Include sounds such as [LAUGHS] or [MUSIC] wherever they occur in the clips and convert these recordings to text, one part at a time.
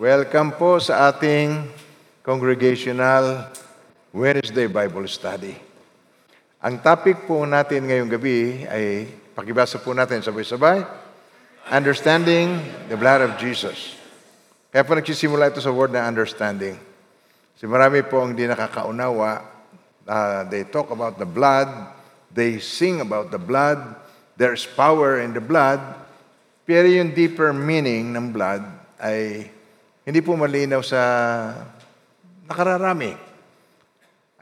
Welcome po sa ating Congregational Wednesday Bible Study. Ang topic po natin ngayong gabi ay, pakibasa po natin sabay-sabay, Understanding the Blood of Jesus. Kaya po nagsisimula ito sa word na understanding. Kasi marami po ang di nakakaunawa. Uh, they talk about the blood, they sing about the blood, there's power in the blood, pero yung deeper meaning ng blood ay hindi po malinaw sa nakararami.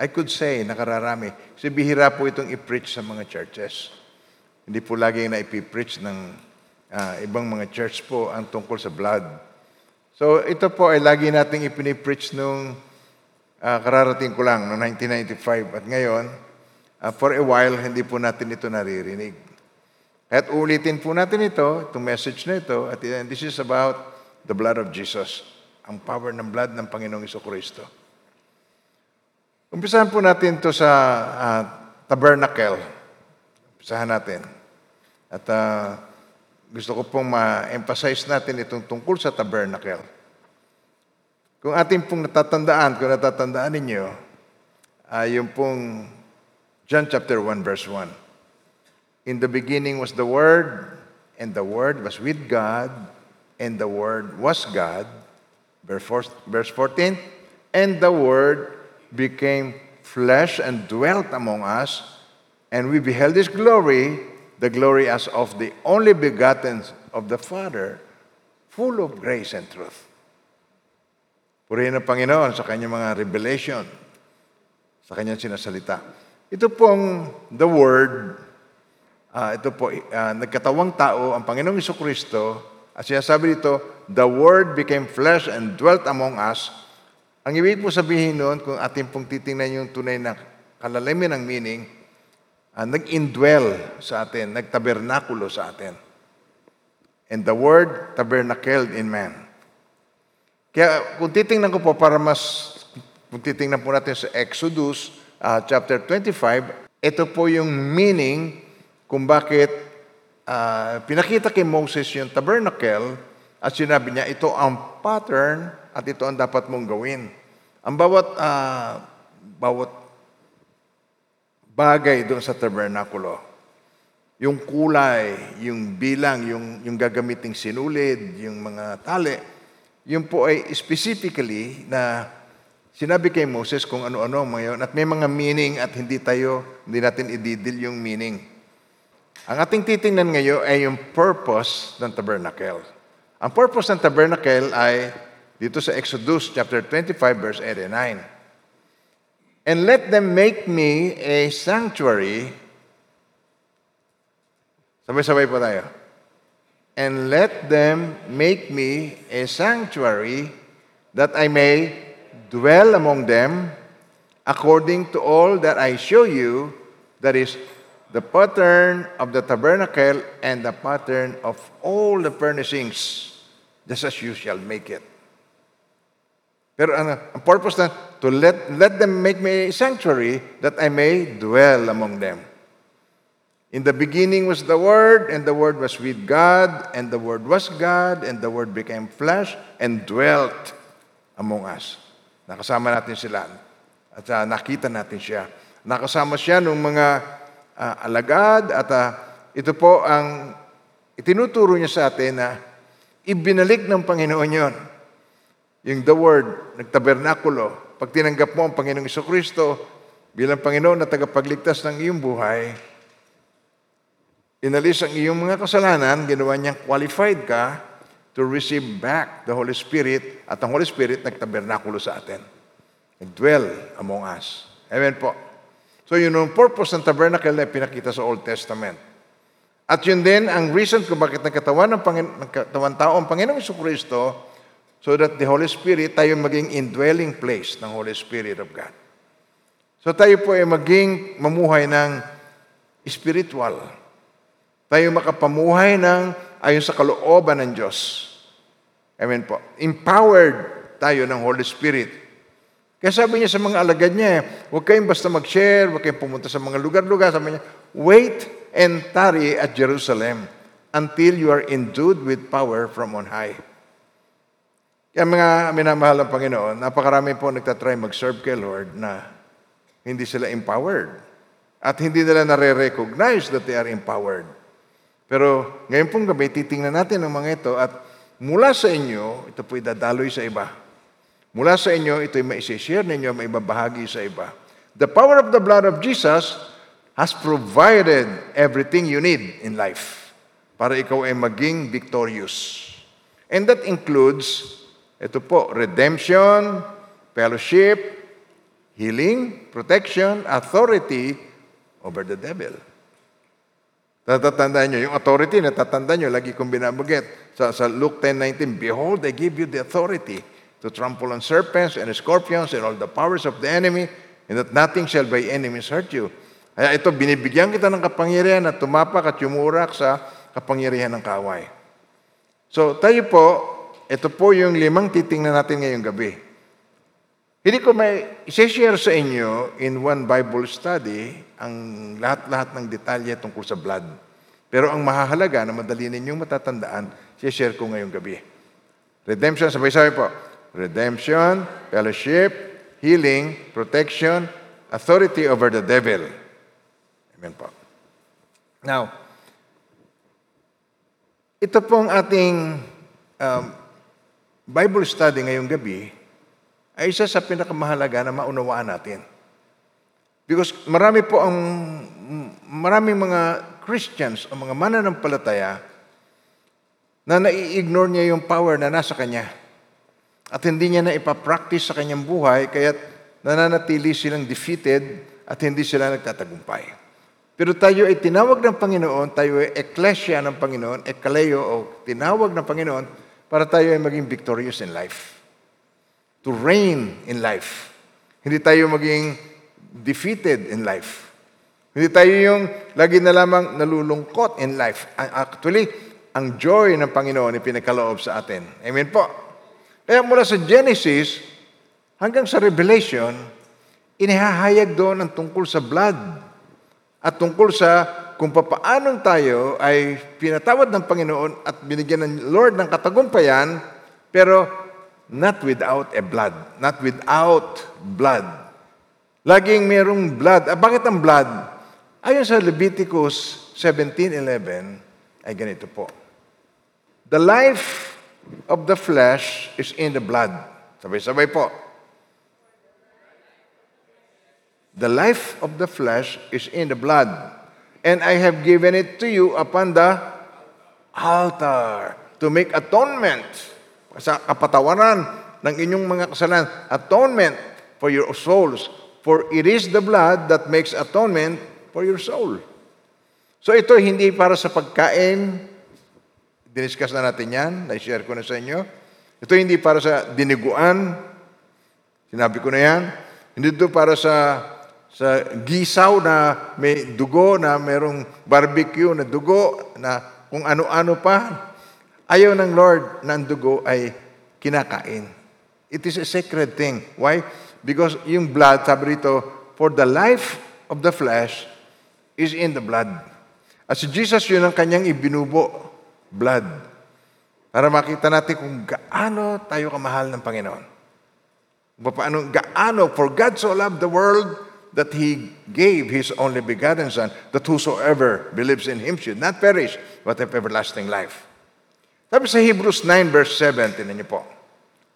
I could say nakararami. Kasi bihira po itong i-preach sa mga churches. Hindi po lagi na ipipreach ng uh, ibang mga church po ang tungkol sa blood. So ito po ay lagi nating ipinipreach nung uh, kararating ko lang, noong 1995. At ngayon, uh, for a while, hindi po natin ito naririnig. At ulitin po natin ito, itong message na ito, at this is about the blood of Jesus ang power ng blood ng Panginoong Kristo. Umpisahan po natin to sa uh, tabernacle. Umpisahan natin. At uh, gusto ko pong ma-emphasize natin itong tungkol sa tabernacle. Kung ating pong natatandaan, kung natatandaan ninyo, uh, yung pong John chapter 1 verse 1. In the beginning was the Word, and the Word was with God, and the Word was God, Verse 14, And the Word became flesh and dwelt among us, and we beheld His glory, the glory as of the only begotten of the Father, full of grace and truth. Purihin ang Panginoon sa kanyang mga revelation, sa kanyang sinasalita. Ito pong the Word, uh, ito po, uh, nagkatawang tao, ang Panginoong Iso Kristo, at sinasabi dito, the Word became flesh and dwelt among us. Ang ibig po sabihin noon, kung ating pong titingnan yung tunay na kalalimin ng meaning, uh, nag-indwell sa atin, nagtabernakulo sa atin. And the Word tabernacled in man. Kaya kung titingnan ko po para mas, kung titingnan po natin sa Exodus uh, chapter 25, ito po yung meaning kung bakit uh, pinakita kay Moses yung tabernacle at sinabi niya, ito ang pattern at ito ang dapat mong gawin. Ang bawat, uh, bawat bagay doon sa tabernakulo, yung kulay, yung bilang, yung, yung gagamiting sinulid, yung mga tali, yun po ay specifically na sinabi kay Moses kung ano-ano ngayon at may mga meaning at hindi tayo, hindi natin ididil yung meaning. Ang ating titingnan ngayon ay yung purpose ng tabernacle. Ang purpose ng tabernacle ay dito sa Exodus chapter 25 verse 8 and 9. And let them make me a sanctuary. Sabay-sabay po tayo. And let them make me a sanctuary that I may dwell among them according to all that I show you, that is the pattern of the tabernacle and the pattern of all the furnishings, just as you shall make it. Pero ano, ang purpose na, to let, let them make me a sanctuary that I may dwell among them. In the beginning was the Word, and the Word was with God, and the Word was God, and the Word became flesh and dwelt among us. Nakasama natin sila. At uh, nakita natin siya. Nakasama siya nung mga uh, alagad at uh, ito po ang itinuturo niya sa atin na ibinalik ng Panginoon yon. Yung the Word, nagtabernakulo. Pag tinanggap mo ang Panginoong Iso Kristo bilang Panginoon na tagapagligtas ng iyong buhay, inalis ang iyong mga kasalanan, ginawa niyang qualified ka to receive back the Holy Spirit at ang Holy Spirit nagtabernakulo sa atin. Nagdwell among us. Amen po. So yun yung purpose ng tabernacle na pinakita sa Old Testament. At yun din ang reason kung bakit nagkatawan ng Panginoon, nagkatawan tao ang Panginoong Kristo so that the Holy Spirit, tayo maging indwelling place ng Holy Spirit of God. So tayo po ay maging mamuhay ng spiritual. Tayo makapamuhay ng ayon sa kalooban ng Diyos. Amen po. Empowered tayo ng Holy Spirit kaya sabi niya sa mga alagad niya, huwag kayong basta mag-share, huwag kayong pumunta sa mga lugar-lugar. Sabi niya, wait and tarry at Jerusalem until you are endued with power from on high. Kaya mga minamahal ng Panginoon, napakarami po nagtatry mag-serve kay Lord na hindi sila empowered. At hindi nila nare-recognize that they are empowered. Pero ngayon pong gabi, titingnan natin ang mga ito at mula sa inyo, ito po'y dadaloy sa iba. Mula sa inyo, ito'y maisishare ninyo, maibabahagi sa iba. The power of the blood of Jesus has provided everything you need in life para ikaw ay maging victorious. And that includes, ito po, redemption, fellowship, healing, protection, authority over the devil. Natatandaan nyo, yung authority, natatandaan nyo, lagi kong binabagit. Sa, sa Luke 10.19, Behold, I give you the authority to trample on serpents and scorpions and all the powers of the enemy, and that nothing shall by enemies hurt you. Kaya ito, binibigyan kita ng kapangyarihan na tumapak at yumurak sa kapangyarihan ng kaway. So tayo po, ito po yung limang titingnan natin ngayong gabi. Hindi ko may isi-share sa inyo in one Bible study ang lahat-lahat ng detalye tungkol sa blood. Pero ang mahahalaga na madali ninyong matatandaan, isi-share ko ngayong gabi. Redemption, sabay-sabay po. Redemption, fellowship, healing, protection, authority over the devil. Amen po. Now, ito pong ating um, Bible study ngayong gabi ay isa sa pinakamahalaga na maunawaan natin. Because marami po ang maraming mga Christians o mga mananampalataya na nai-ignore niya yung power na nasa kanya. At hindi niya na ipapractice sa kanyang buhay, kaya nananatili silang defeated at hindi sila nagtatagumpay. Pero tayo ay tinawag ng Panginoon, tayo ay ecclesia ng Panginoon, ekaleo o tinawag ng Panginoon para tayo ay maging victorious in life. To reign in life. Hindi tayo maging defeated in life. Hindi tayo yung lagi na lamang nalulungkot in life. Actually, ang joy ng Panginoon ay pinakaloob sa atin. Amen po. Kaya mula sa Genesis hanggang sa Revelation, inihahayag doon ang tungkol sa blood at tungkol sa kung papaanong tayo ay pinatawad ng Panginoon at binigyan ng Lord ng katagumpayan, pero not without a blood. Not without blood. Laging merong blood. Ah, bakit ang blood? Ayon sa Leviticus 17.11, ay ganito po. The life of the flesh is in the blood. Sabay-sabay po. The life of the flesh is in the blood, and I have given it to you upon the altar to make atonement sa kapatawaran ng inyong mga kasalanan. Atonement for your souls. For it is the blood that makes atonement for your soul. So ito hindi para sa pagkain. Diniscuss na natin yan. Na-share ko na sa inyo. Ito hindi para sa diniguan. Sinabi ko na yan. Hindi ito para sa sa gisaw na may dugo, na merong barbecue na dugo, na kung ano-ano pa. Ayaw ng Lord na ang dugo ay kinakain. It is a sacred thing. Why? Because yung blood, sabi rito, for the life of the flesh is in the blood. At si Jesus, yun ang kanyang ibinubo, blood. Para makita natin kung gaano tayo kamahal ng Panginoon. Paano, gaano, for God so loved the world, that He gave His only begotten Son, that whosoever believes in Him should not perish, but have everlasting life. Sabi sa Hebrews 9 verse 7, tinan niyo po.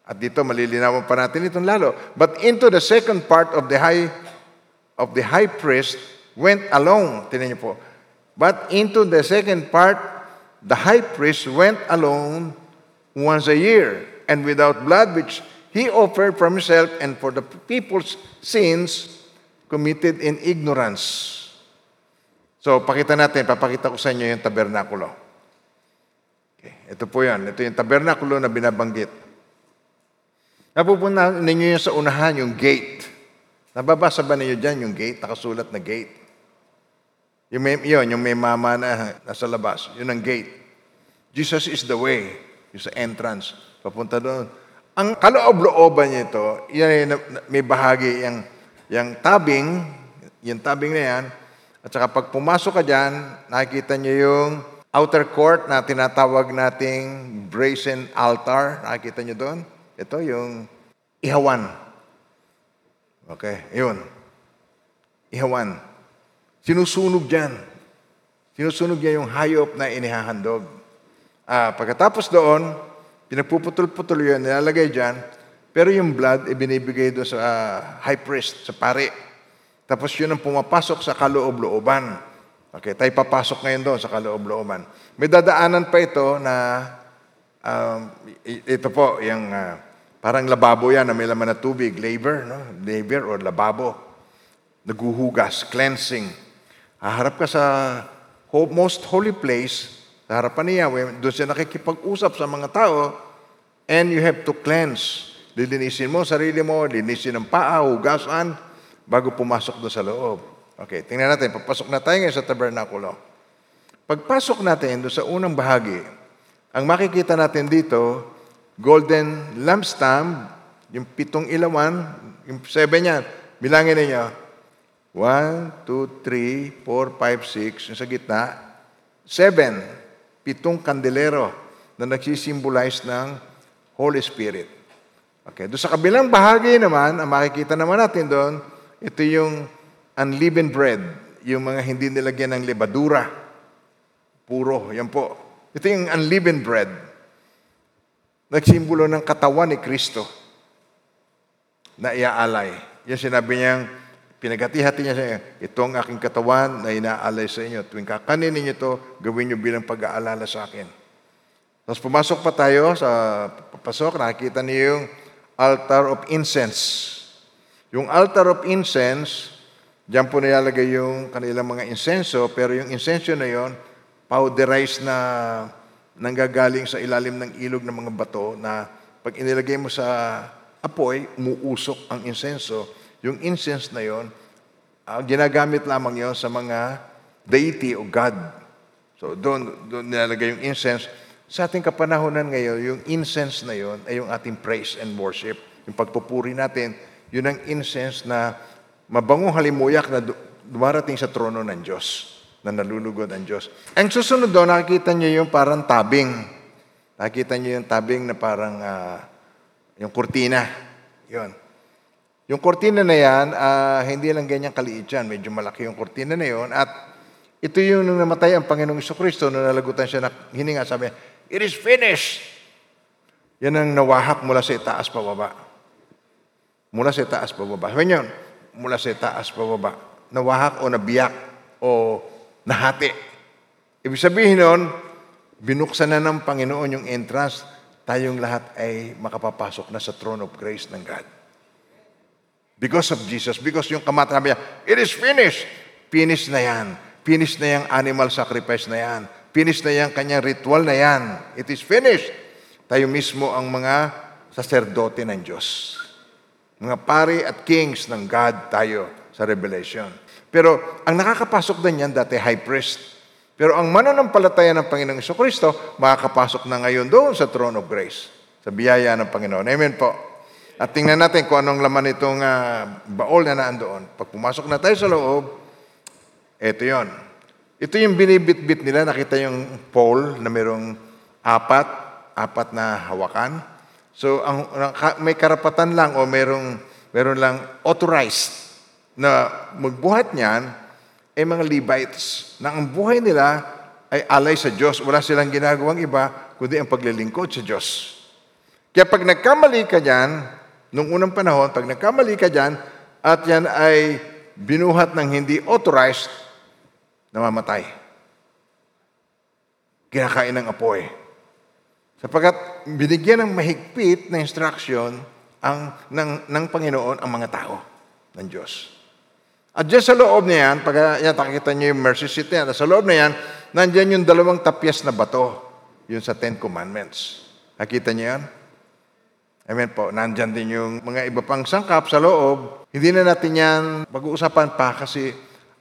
At dito malilinawan pa natin itong lalo. But into the second part of the high of the high priest went alone. Tinan niyo po. But into the second part, the high priest went alone once a year, and without blood, which he offered from himself and for the people's sins, committed in ignorance. So, pakita natin, papakita ko sa inyo yung tabernakulo. Okay, ito po yan. Ito yung tabernakulo na binabanggit. Napupunta ninyo yung sa unahan, yung gate. Nababasa ba ninyo dyan yung gate? Nakasulat na gate. Yung may, yun, yung may mama na nasa labas. Yun ang gate. Jesus is the way. Yung sa entrance. Papunta doon. Ang kaloob-looban niya ito, yan, may bahagi yung yung tabing, yung tabing na yan, at saka pag pumasok ka dyan, nakikita nyo yung outer court na tinatawag nating brazen altar. Nakikita nyo doon? Ito yung ihawan. Okay, yun. Ihawan. Sinusunog dyan. Sinusunog niya yung hayop na inihahandog. Ah, pagkatapos doon, pinagpuputol-putol yun, nilalagay dyan, pero yung blood, ibinibigay doon sa ah, high priest, sa pari. Tapos yun ang pumapasok sa kaloob-looban. Okay, tayo papasok ngayon doon sa kaloob-looban. May dadaanan pa ito na, um, ito po, yung ah, parang lababo yan na may laman na tubig, laver, no? laver or lababo. Naguhugas, cleansing. Haharap ka sa most holy place, sa harapan ni Yahweh, doon siya nakikipag-usap sa mga tao, and you have to cleanse. Lilinisin mo sarili mo, linisin ang paa, hugasan, bago pumasok doon sa loob. Okay, tingnan natin, papasok na tayo ngayon sa tabernakulo. Pagpasok natin doon sa unang bahagi, ang makikita natin dito, golden lampstand, yung pitong ilawan, yung seven yan, bilangin ninyo, one, two, three, four, five, six, yung sa gitna, seven, pitong kandelero na nagsisimbolize ng Holy Spirit. Okay, doon sa kabilang bahagi naman, ang makikita naman natin doon, ito yung unleavened bread, yung mga hindi nilagyan ng lebadura. Puro, yan po. Ito yung unleavened bread. Nagsimbolo ng katawan ni Kristo na iaalay. Yan sinabi niyang, pinagati-hati niya sa inyo, ito ang aking katawan na inaalay sa inyo. Tuwing kakanin ninyo ito, gawin niyo bilang pag-aalala sa akin. Tapos pumasok pa tayo sa papasok, nakikita niyo yung altar of incense. Yung altar of incense, diyan po nilalagay yung kanilang mga insenso, pero yung insenso na yon, powderized na nanggagaling sa ilalim ng ilog ng mga bato na pag inilagay mo sa apoy, umuusok ang insenso. Yung incense na yon, ah, ginagamit lamang yon sa mga deity o God. So doon, doon nilalagay yung incense. Sa ating kapanahonan ngayon, yung incense na yon ay yung ating praise and worship. Yung pagpupuri natin, yun ang incense na mabangong halimuyak na du- dumarating sa trono ng Diyos, na nalulugod ang Diyos. Ang susunod doon, nakikita niyo yung parang tabing. Nakikita niyo yung tabing na parang ah, yung kurtina. Yun. Yung kurtina na yan, ah, hindi lang ganyan kaliit yan. Medyo malaki yung kurtina na yon At ito yung nung namatay ang Panginoong Iso Kristo, nung nalagutan siya na hininga, sabi niya, It is finished! Yan ang nawahak mula sa itaas pababa. Mula sa itaas pababa. Sabi niyo, mula sa itaas pababa. Nawahak o nabiyak o nahati. Ibig sabihin nun, binuksan na ng Panginoon yung entrance, tayong lahat ay makapapasok na sa throne of grace ng God. Because of Jesus, because yung kamatayan niya, it is finished. Finish na yan. Finish na yung animal sacrifice na yan. Finish na yung kanyang ritual na yan. It is finished. Tayo mismo ang mga saserdote ng Diyos. Mga pari at kings ng God tayo sa Revelation. Pero ang nakakapasok din yan dati high priest. Pero ang mananampalataya ng Panginoong Kristo, makakapasok na ngayon doon sa throne of grace. Sa biyaya ng Panginoon. Amen po. At tingnan natin kung anong laman itong ah, baol na naan doon. Pag pumasok na tayo sa loob, ito yon. Ito yung binibit-bit nila. Nakita yung pole na mayroong apat, apat na hawakan. So, ang, may karapatan lang o mayroong, mayroon lang authorized na magbuhat niyan ay mga Levites na ang buhay nila ay alay sa Diyos. Wala silang ginagawang iba kundi ang paglilingkod sa Diyos. Kaya pag nagkamali ka dyan, nung unang panahon, pag nagkamali ka dyan, at yan ay binuhat ng hindi authorized, namamatay. Kinakain ng apoy. Sapagkat binigyan ng mahigpit na instruction ang, ng, ng Panginoon ang mga tao ng Diyos. At dyan sa loob na yan, pag yan, nakikita niyo yung mercy seat na yan, sa loob na yan, nandyan yung dalawang tapyas na bato, yun sa Ten Commandments. Nakita niyo yan? Amen po. Nandyan din yung mga iba pang sangkap sa loob. Hindi na natin yan pag-uusapan pa kasi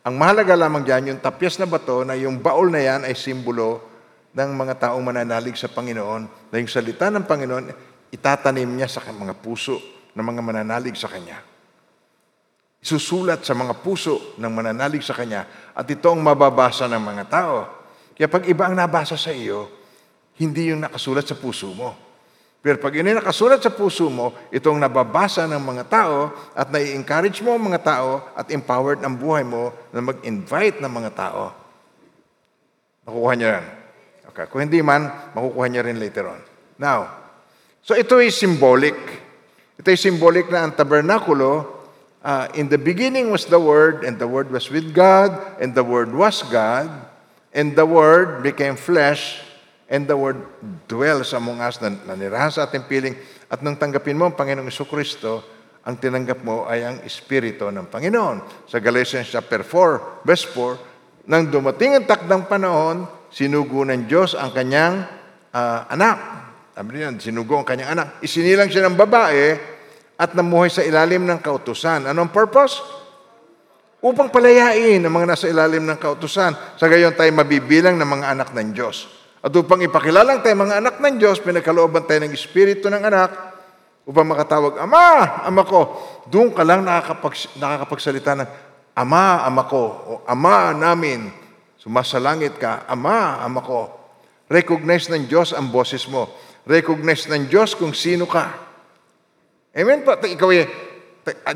ang mahalaga lamang dyan, yung tapyas na bato na yung baol na yan ay simbolo ng mga taong mananalig sa Panginoon na yung salita ng Panginoon itatanim niya sa mga puso ng mga mananalig sa Kanya. Isusulat sa mga puso ng mananalig sa Kanya at ito ang mababasa ng mga tao. Kaya pag iba ang nabasa sa iyo, hindi yung nakasulat sa puso mo. Pero pag yun nakasulat sa puso mo, itong nababasa ng mga tao at nai-encourage mo ang mga tao at empowered ang buhay mo na mag-invite ng mga tao. Nakukuha niyo yan. Okay. Kung hindi man, makukuha niyo rin later on. Now, so ito ay symbolic. Ito ay symbolic na ang tabernakulo, uh, in the beginning was the Word, and the Word was with God, and the Word was God, and the Word became flesh, and the Word dwells among us, na nanirahan sa ating piling, at nung tanggapin mo ang Panginoong Iso Kristo, ang tinanggap mo ay ang Espiritu ng Panginoon. Sa Galatians chapter 4, verse 4, nang dumating ang takdang panahon, sinugo ng Diyos ang kanyang uh, anak. Sabi niya, sinugo ang kanyang anak. Isinilang siya ng babae at namuhay sa ilalim ng kautusan. Anong purpose? Upang palayain ang mga nasa ilalim ng kautusan. Sa gayon tayo mabibilang ng mga anak ng Diyos. At upang ipakilalang tayo mga anak ng Diyos, pinagkalooban tayo ng Espiritu ng anak upang makatawag, Ama, Ama ko. Doon ka lang nakakapag, nakakapagsalita ng Ama, Ama ko, o Ama namin. Sumasalangit ka, Ama, Ama ko. Recognize ng Diyos ang boses mo. Recognize ng Diyos kung sino ka. Amen po. Ikaw ay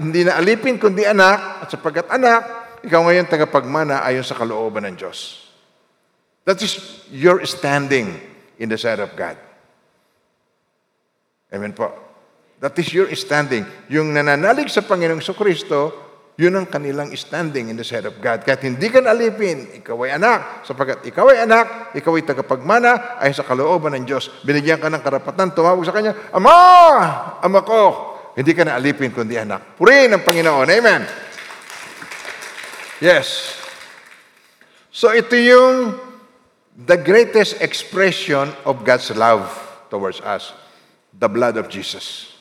hindi na alipin kundi anak at sapagkat anak, ikaw ngayon tagapagmana ayon sa kalooban ng Diyos. That is your standing in the sight of God. Amen po. That is your standing. Yung nananalig sa Panginoong Kristo, yun ang kanilang standing in the sight of God. Kahit hindi ka nalipin, ikaw ay anak. Sapagkat ikaw ay anak, ikaw ay tagapagmana, ay sa kalooban ng Diyos. Binigyan ka ng karapatan, tumawag sa Kanya, Ama! Ama ko! Hindi ka naalipin, kundi anak. Purihin ang Panginoon. Amen. Yes. So ito yung the greatest expression of God's love towards us, the blood of Jesus.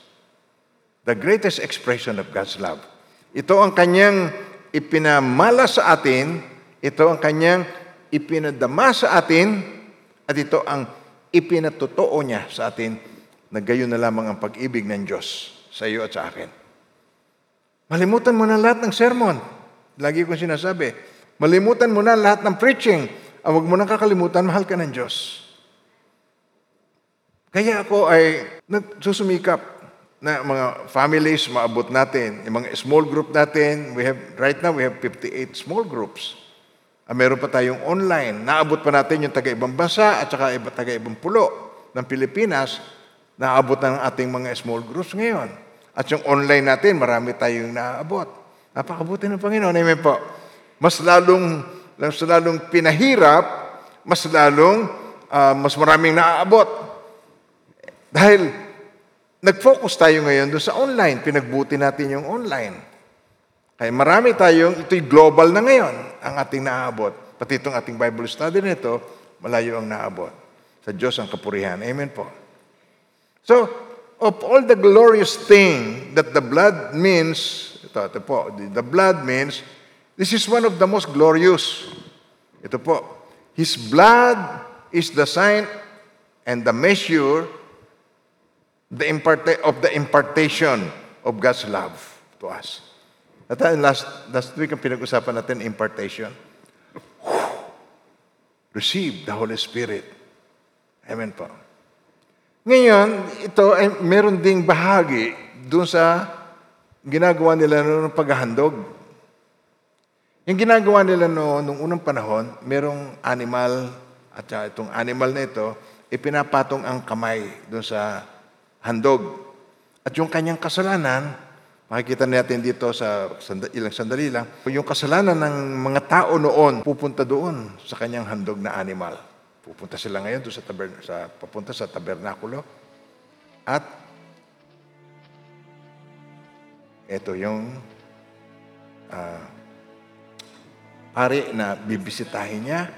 The greatest expression of God's love. Ito ang kanyang ipinamala sa atin, ito ang kanyang ipinadama sa atin, at ito ang ipinatotoo niya sa atin na gayon na lamang ang pag-ibig ng Diyos sa iyo at sa akin. Malimutan mo na lahat ng sermon. Lagi kong sinasabi, malimutan mo na lahat ng preaching Ah, huwag mo nang kakalimutan, mahal ka ng Diyos. Kaya ako ay nagsusumikap na mga families maabot natin, yung mga small group natin, we have, right now we have 58 small groups. Ah, meron pa tayong online. Naabot pa natin yung taga-ibang bansa at saka iba, taga-ibang pulo ng Pilipinas. Naabot na ng ating mga small groups ngayon. At yung online natin, marami tayong naaabot. Napakabuti ng Panginoon. Amen po. Mas lalong mas lalong pinahirap, mas lalong uh, mas maraming naaabot. Dahil nag-focus tayo ngayon doon sa online, pinagbuti natin yung online. Kaya marami tayong, ito'y global na ngayon, ang ating naaabot. Pati itong ating Bible study nito, malayo ang naabot. Sa Diyos ang kapurihan. Amen po. So, of all the glorious thing that the blood means, ito, ito po, the blood means This is one of the most glorious. Ito po. His blood is the sign and the measure the impart- of the impartation of God's love to us. At last, last week ang pinag-usapan natin, impartation. Receive the Holy Spirit. Amen po. Ngayon, ito ay meron ding bahagi doon sa ginagawa nila noong paghahandog yung ginagawa nila no, nung unang panahon, merong animal, at itong animal na ito, ipinapatong ang kamay doon sa handog. At yung kanyang kasalanan, makikita natin dito sa sand- ilang sandali lang, yung kasalanan ng mga tao noon pupunta doon sa kanyang handog na animal. Pupunta sila ngayon doon sa, taber- sa papunta sa tabernakulo. At ito yung uh, pare na bibisitahin niya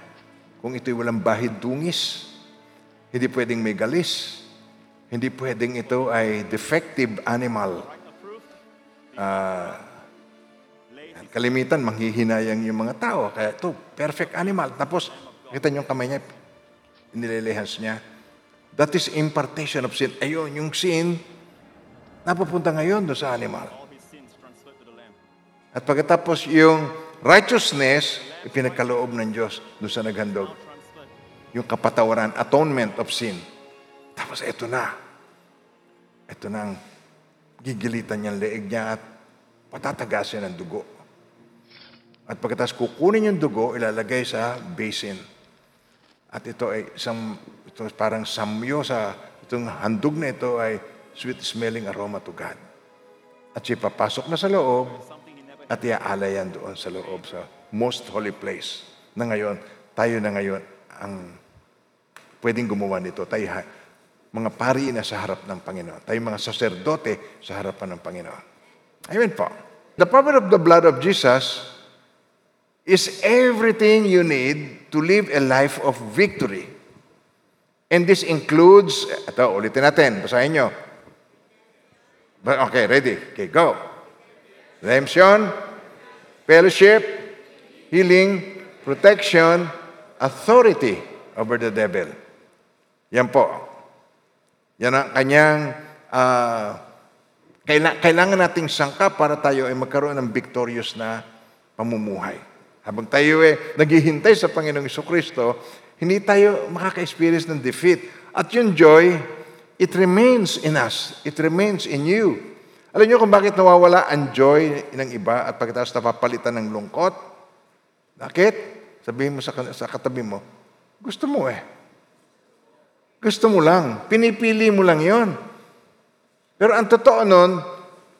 kung ito'y walang bahid dungis. Hindi pwedeng may galis. Hindi pwedeng ito ay defective animal. Uh, kalimitan, manghihinayang yung mga tao. Kaya ito, perfect animal. Tapos, kita niyo yung kamay niya, inililehas niya. That is impartation of sin. Ayun, yung sin, napupunta ngayon doon sa animal. At pagkatapos yung Righteousness, ipinagkaloob ng Diyos doon sa naghandog. Yung kapatawaran, atonement of sin. Tapos eto na. ito nang gigilitan niyang leeg niya at patatagasin ng dugo. At pagkatapos kukunin yung dugo, ilalagay sa basin. At ito ay isang, ito parang samyo sa, itong handog na ito ay sweet-smelling aroma to God. At siya papasok na sa loob at iaalay yan doon sa loob sa most holy place. Na ngayon, tayo na ngayon ang pwedeng gumawa nito. Tayo mga pari na sa harap ng Panginoon. Tayo mga saserdote sa harapan ng Panginoon. Amen po. The power of the blood of Jesus is everything you need to live a life of victory. And this includes, ito, ulitin natin, basahin nyo. Okay, ready? Okay, go. Redemption, fellowship, healing, protection, authority over the devil. Yan po. Yan ang kanyang kaila- kailangan nating sangka para tayo ay magkaroon ng victorious na pamumuhay. Habang tayo ay naghihintay sa Panginoong Kristo, hindi tayo makaka-experience ng defeat. At yung joy, it remains in us. It remains in you. Alam niyo kung bakit nawawala ang joy ng iba at pagkatapos napapalitan ng lungkot? Bakit? Sabihin mo sa, sa katabi mo, gusto mo eh. Gusto mo lang. Pinipili mo lang yon. Pero ang totoo nun,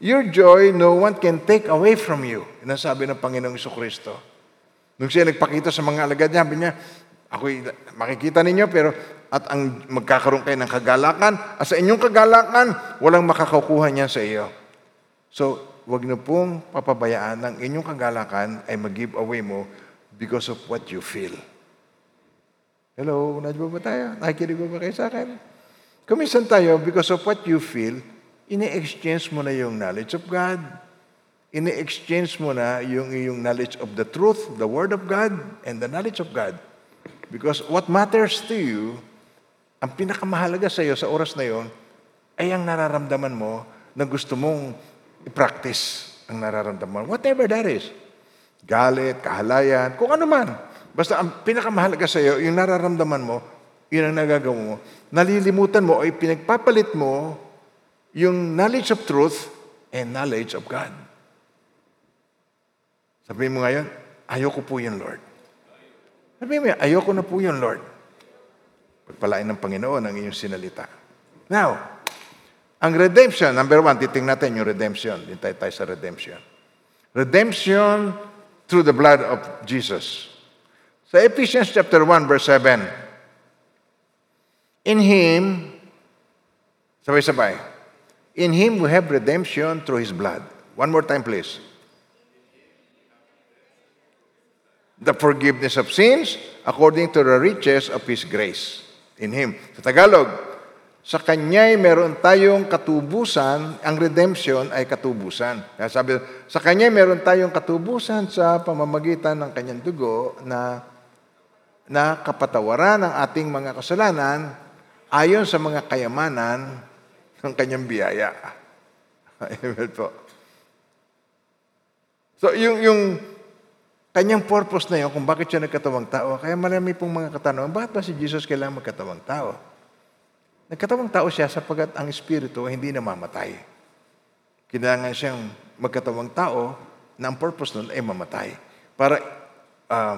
your joy, no one can take away from you. Yan ang sabi ng Panginoong Iso Kristo. Nung siya nagpakita sa mga alagad niya, sabi niya, ako'y makikita ninyo, pero at ang magkakaroon kayo ng kagalakan, at sa inyong kagalakan, walang makakakuha niya sa iyo. So, wag niyo pong papabayaan ng inyong kagalakan ay mag-give away mo because of what you feel. Hello, nandiyo ba tayo? Nakikinig ba kayo sa akin? Kumisan tayo, because of what you feel, ini-exchange mo na yung knowledge of God. Ini-exchange mo na yung iyong knowledge of the truth, the Word of God, and the knowledge of God. Because what matters to you, ang pinakamahalaga sa iyo sa oras na yon, ay ang nararamdaman mo na gusto mong i-practice ang nararamdaman. Whatever that is. Galit, kahalayan, kung ano man. Basta ang pinakamahalaga sa iyo, yung nararamdaman mo, yun ang nagagawa mo. Nalilimutan mo ay pinagpapalit mo yung knowledge of truth and knowledge of God. Sabihin mo ngayon, ayoko po yun, Lord. Sabihin mo, ayoko na po yun, Lord. Pagpalain ng Panginoon ang iyong sinalita. Now, ang redemption, number one, titingnan natin yung redemption. Dito tayo sa redemption. Redemption through the blood of Jesus. Sa Ephesians chapter 1, verse 7, In Him, sabay-sabay, In Him we have redemption through His blood. One more time, please. The forgiveness of sins according to the riches of His grace. In Him. Sa Tagalog, sa Kanya'y meron tayong katubusan, ang redemption ay katubusan. Kaya sabi, sa Kanya'y meron tayong katubusan sa pamamagitan ng Kanyang dugo na na kapatawaran ng ating mga kasalanan ayon sa mga kayamanan ng kanyang biyaya. Amen po. So, yung, yung kanyang purpose na yun, kung bakit siya nagkatawang tao, kaya marami pong mga katanungan, bakit ba si Jesus kailangan magkatawang tao? Nagkatawang tao siya sapagat ang Espiritu ay hindi namamatay. Kailangan siyang magkatawang tao na ang purpose nun ay mamatay. Para uh,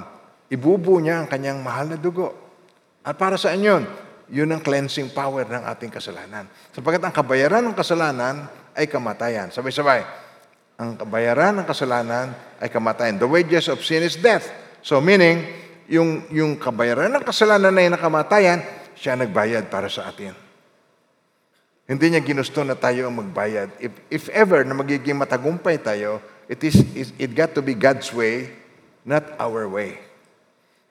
ibubo niya ang kanyang mahal na dugo. At para sa inyo, yun ang cleansing power ng ating kasalanan. Sapagat ang kabayaran ng kasalanan ay kamatayan. Sabay-sabay. Ang kabayaran ng kasalanan ay kamatayan. The wages of sin is death. So meaning, yung, yung kabayaran ng kasalanan na yung nakamatayan, siya nagbayad para sa atin. Hindi niya ginusto na tayo ang magbayad. If, if ever na magiging matagumpay tayo, it, is, it got to be God's way, not our way.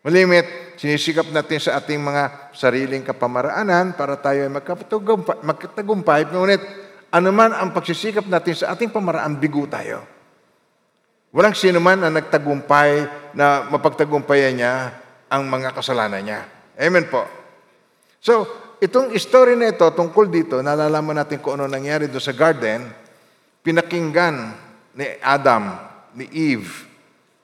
Malimit, sinisikap natin sa ating mga sariling kapamaraanan para tayo ay magkatagumpay, magkatagumpay. Ngunit, anuman ang pagsisikap natin sa ating pamaraan, bigo tayo. Walang sino man ang nagtagumpay na mapagtagumpayan niya ang mga kasalanan niya. Amen po. So, itong story na ito tungkol dito, nalalaman natin kung ano nangyari doon sa garden, pinakinggan ni Adam, ni Eve,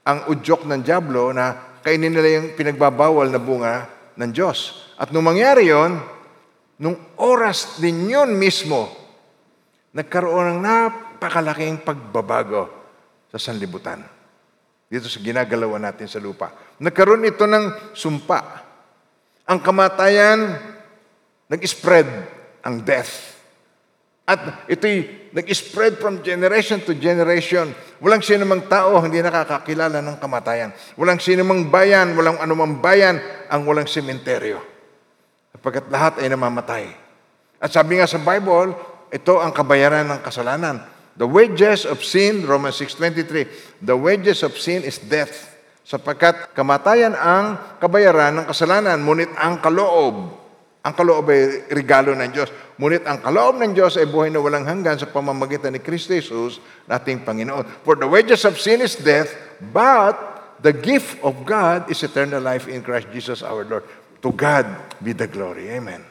ang udyok ng Diablo na kainin nila yung pinagbabawal na bunga ng Diyos. At nung mangyari yon, nung oras din yun mismo nagkaroon ng napakalaking pagbabago sa sanlibutan. Dito sa ginagalawan natin sa lupa. Nagkaroon ito ng sumpa. Ang kamatayan, nag-spread ang death. At ito'y nag-spread from generation to generation. Walang sinumang tao hindi nakakakilala ng kamatayan. Walang sinumang bayan, walang anumang bayan ang walang sementeryo. Sapagkat lahat ay namamatay. At sabi nga sa Bible, ito ang kabayaran ng kasalanan. The wages of sin, Romans 6.23, the wages of sin is death. Sapagkat kamatayan ang kabayaran ng kasalanan, ngunit ang kaloob ang kaloob ay regalo ng Diyos. Ngunit ang kaloob ng Diyos ay buhay na walang hanggan sa pamamagitan ni Kristo Jesus, nating Panginoon. For the wages of sin is death, but the gift of God is eternal life in Christ Jesus our Lord. To God be the glory. Amen.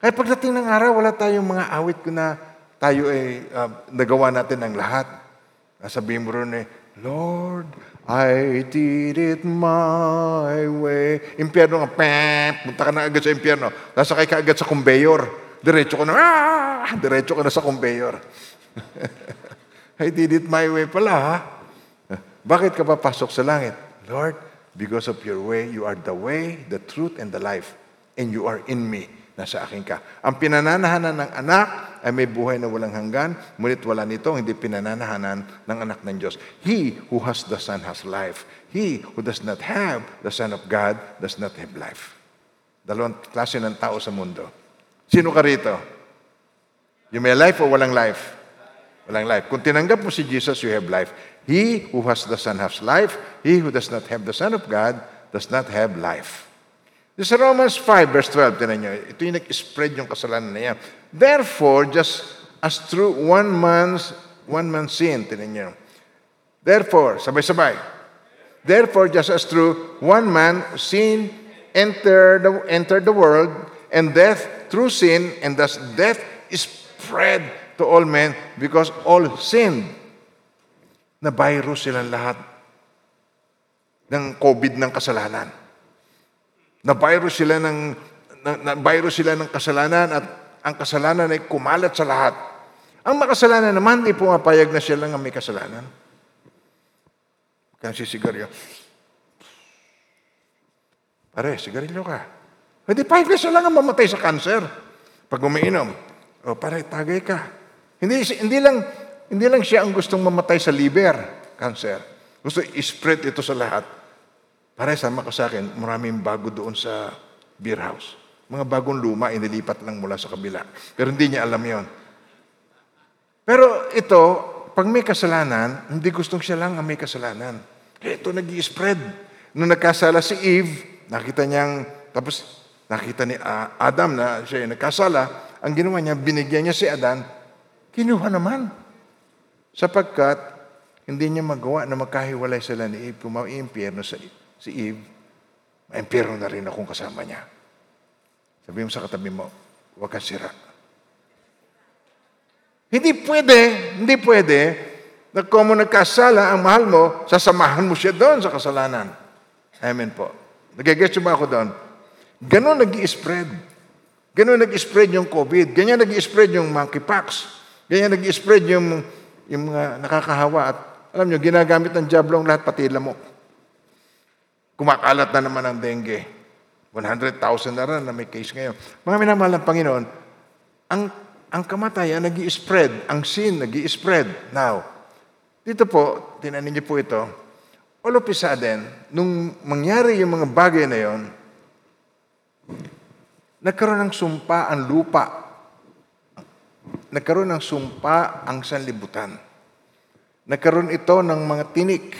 Kaya pagdating ng araw, wala tayong mga awit ko na tayo ay uh, nagawa natin ng lahat. Sabihin mo rin eh, Lord, I did it my way. Impyerno nga, pep, punta ka na agad sa impyerno. Nasakay ka agad sa conveyor. Diretso ka na, ah! Diretso ka na sa conveyor. [LAUGHS] I did it my way pala, ha? Bakit ka papasok sa langit? Lord, because of your way, you are the way, the truth, and the life. And you are in me. Nasa akin ka. Ang pinananahanan ng anak ay may buhay na walang hanggan, ngunit wala nito, hindi pinananahanan ng anak ng Diyos. He who has the Son has life. He who does not have the Son of God does not have life. Dalawang klase ng tao sa mundo. Sino ka rito? You may life o walang life? Walang life. Kung tinanggap mo si Jesus, you have life. He who has the Son has life. He who does not have the Son of God does not have life. This is Romans 5 verse 12, tinan nyo. Ito yung nag-spread yung kasalanan na yan. Therefore, just as through one man's, one man's sin, tinan nyo. Therefore, sabay-sabay. Therefore, just as through one man sin entered the, entered the world, and death through sin, and thus death is spread to all men because all sinned. Na virus silang lahat ng COVID ng kasalanan. Na virus sila ng na, na virus sila ng kasalanan at ang kasalanan ay kumalat sa lahat. Ang makasalanan naman, di pumapayag na siya lang ang may kasalanan. Kaya si sigarilyo. Pare, sigarilyo ka. Hindi payag na siya lang ang mamatay sa cancer. Pag umiinom, o oh, pare, tagay ka. Hindi, hindi, lang, hindi lang siya ang gustong mamatay sa liver, cancer. Gusto i-spread ito sa lahat. Pare, sama ka sa akin, maraming bago doon sa beer house. Mga bagong luma, inilipat lang mula sa kabila. Pero hindi niya alam yon. Pero ito, pag may kasalanan, hindi gustong siya lang ang may kasalanan. Ito nag spread Nung nagkasala si Eve, nakita niyang, tapos nakita ni Adam na siya yung nagkasala, ang ginawa niya, binigyan niya si Adan, kinuha naman. Sapagkat, hindi niya magawa na magkahiwalay sila ni Eve. Kung maiimpyerno sa, si Eve, maimpyerno na rin akong kasama niya. Sabi mo sa katabi mo, huwag kang sira. Hindi pwede, hindi pwede, na kung mo nagkasala ang mahal mo, sasamahan mo siya doon sa kasalanan. Amen po. Nagigets ba ako doon? Ganon nag spread Ganon nag spread yung COVID. Ganyan nag spread yung monkeypox. Ganyan nag spread yung, yung mga nakakahawa. At alam nyo, ginagamit ng jablong lahat, pati lamok. Kumakalat na naman ang dengue. 100,000 na rin na may case ngayon. Mga minamahal ng Panginoon, ang, ang kamatayan nag spread ang sin nag spread Now, dito po, tinanin niyo po ito, all of a sudden, nung mangyari yung mga bagay na yon, Nagkaroon ng sumpa ang lupa. Nagkaroon ng sumpa ang sanlibutan. Nagkaroon ito ng mga tinik.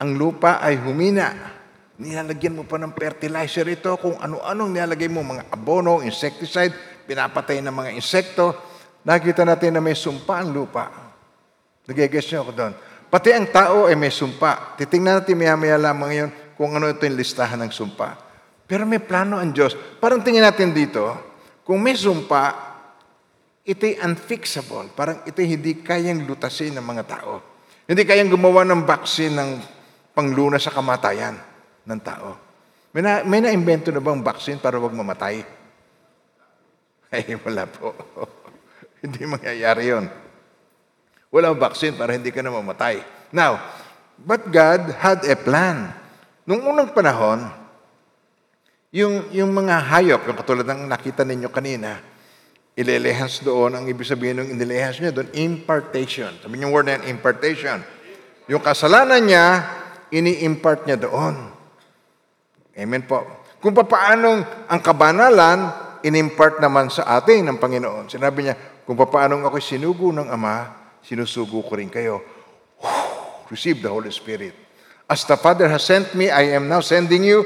Ang lupa ay humina. Nilalagyan mo pa ng fertilizer ito kung ano-anong nilalagay mo, mga abono, insecticide, pinapatay ng mga insekto. Nakita natin na may sumpa ang lupa. Nagigess niyo ako doon. Pati ang tao ay may sumpa. Titingnan natin maya-maya lamang ngayon kung ano ito yung listahan ng sumpa. Pero may plano ang Diyos. Parang tingin natin dito, kung may sumpa, ito'y unfixable. Parang ito'y hindi kayang lutasin ng mga tao. Hindi kayang gumawa ng vaccine ng pangluna sa kamatayan ng tao. May na, may na-invento na bang vaccine para wag mamatay? [LAUGHS] Ay, wala po. [LAUGHS] Hindi mangyayari yon. Walang vaccine para hindi ka na mamatay. Now, but God had a plan. Nung unang panahon, yung, yung mga hayop, yung katulad ng nakita ninyo kanina, ilelehas doon, ang ibig sabihin ng inilehas niya doon, impartation. Sabi niyo word na yan, impartation. Yung kasalanan niya, ini-impart niya doon. Amen po. Kung paano ang kabanalan, inimpart naman sa atin ng Panginoon. Sinabi niya, kung paano ako sinugo ng Ama, sinusugo ko rin kayo. Receive the Holy Spirit. As the Father has sent me, I am now sending you.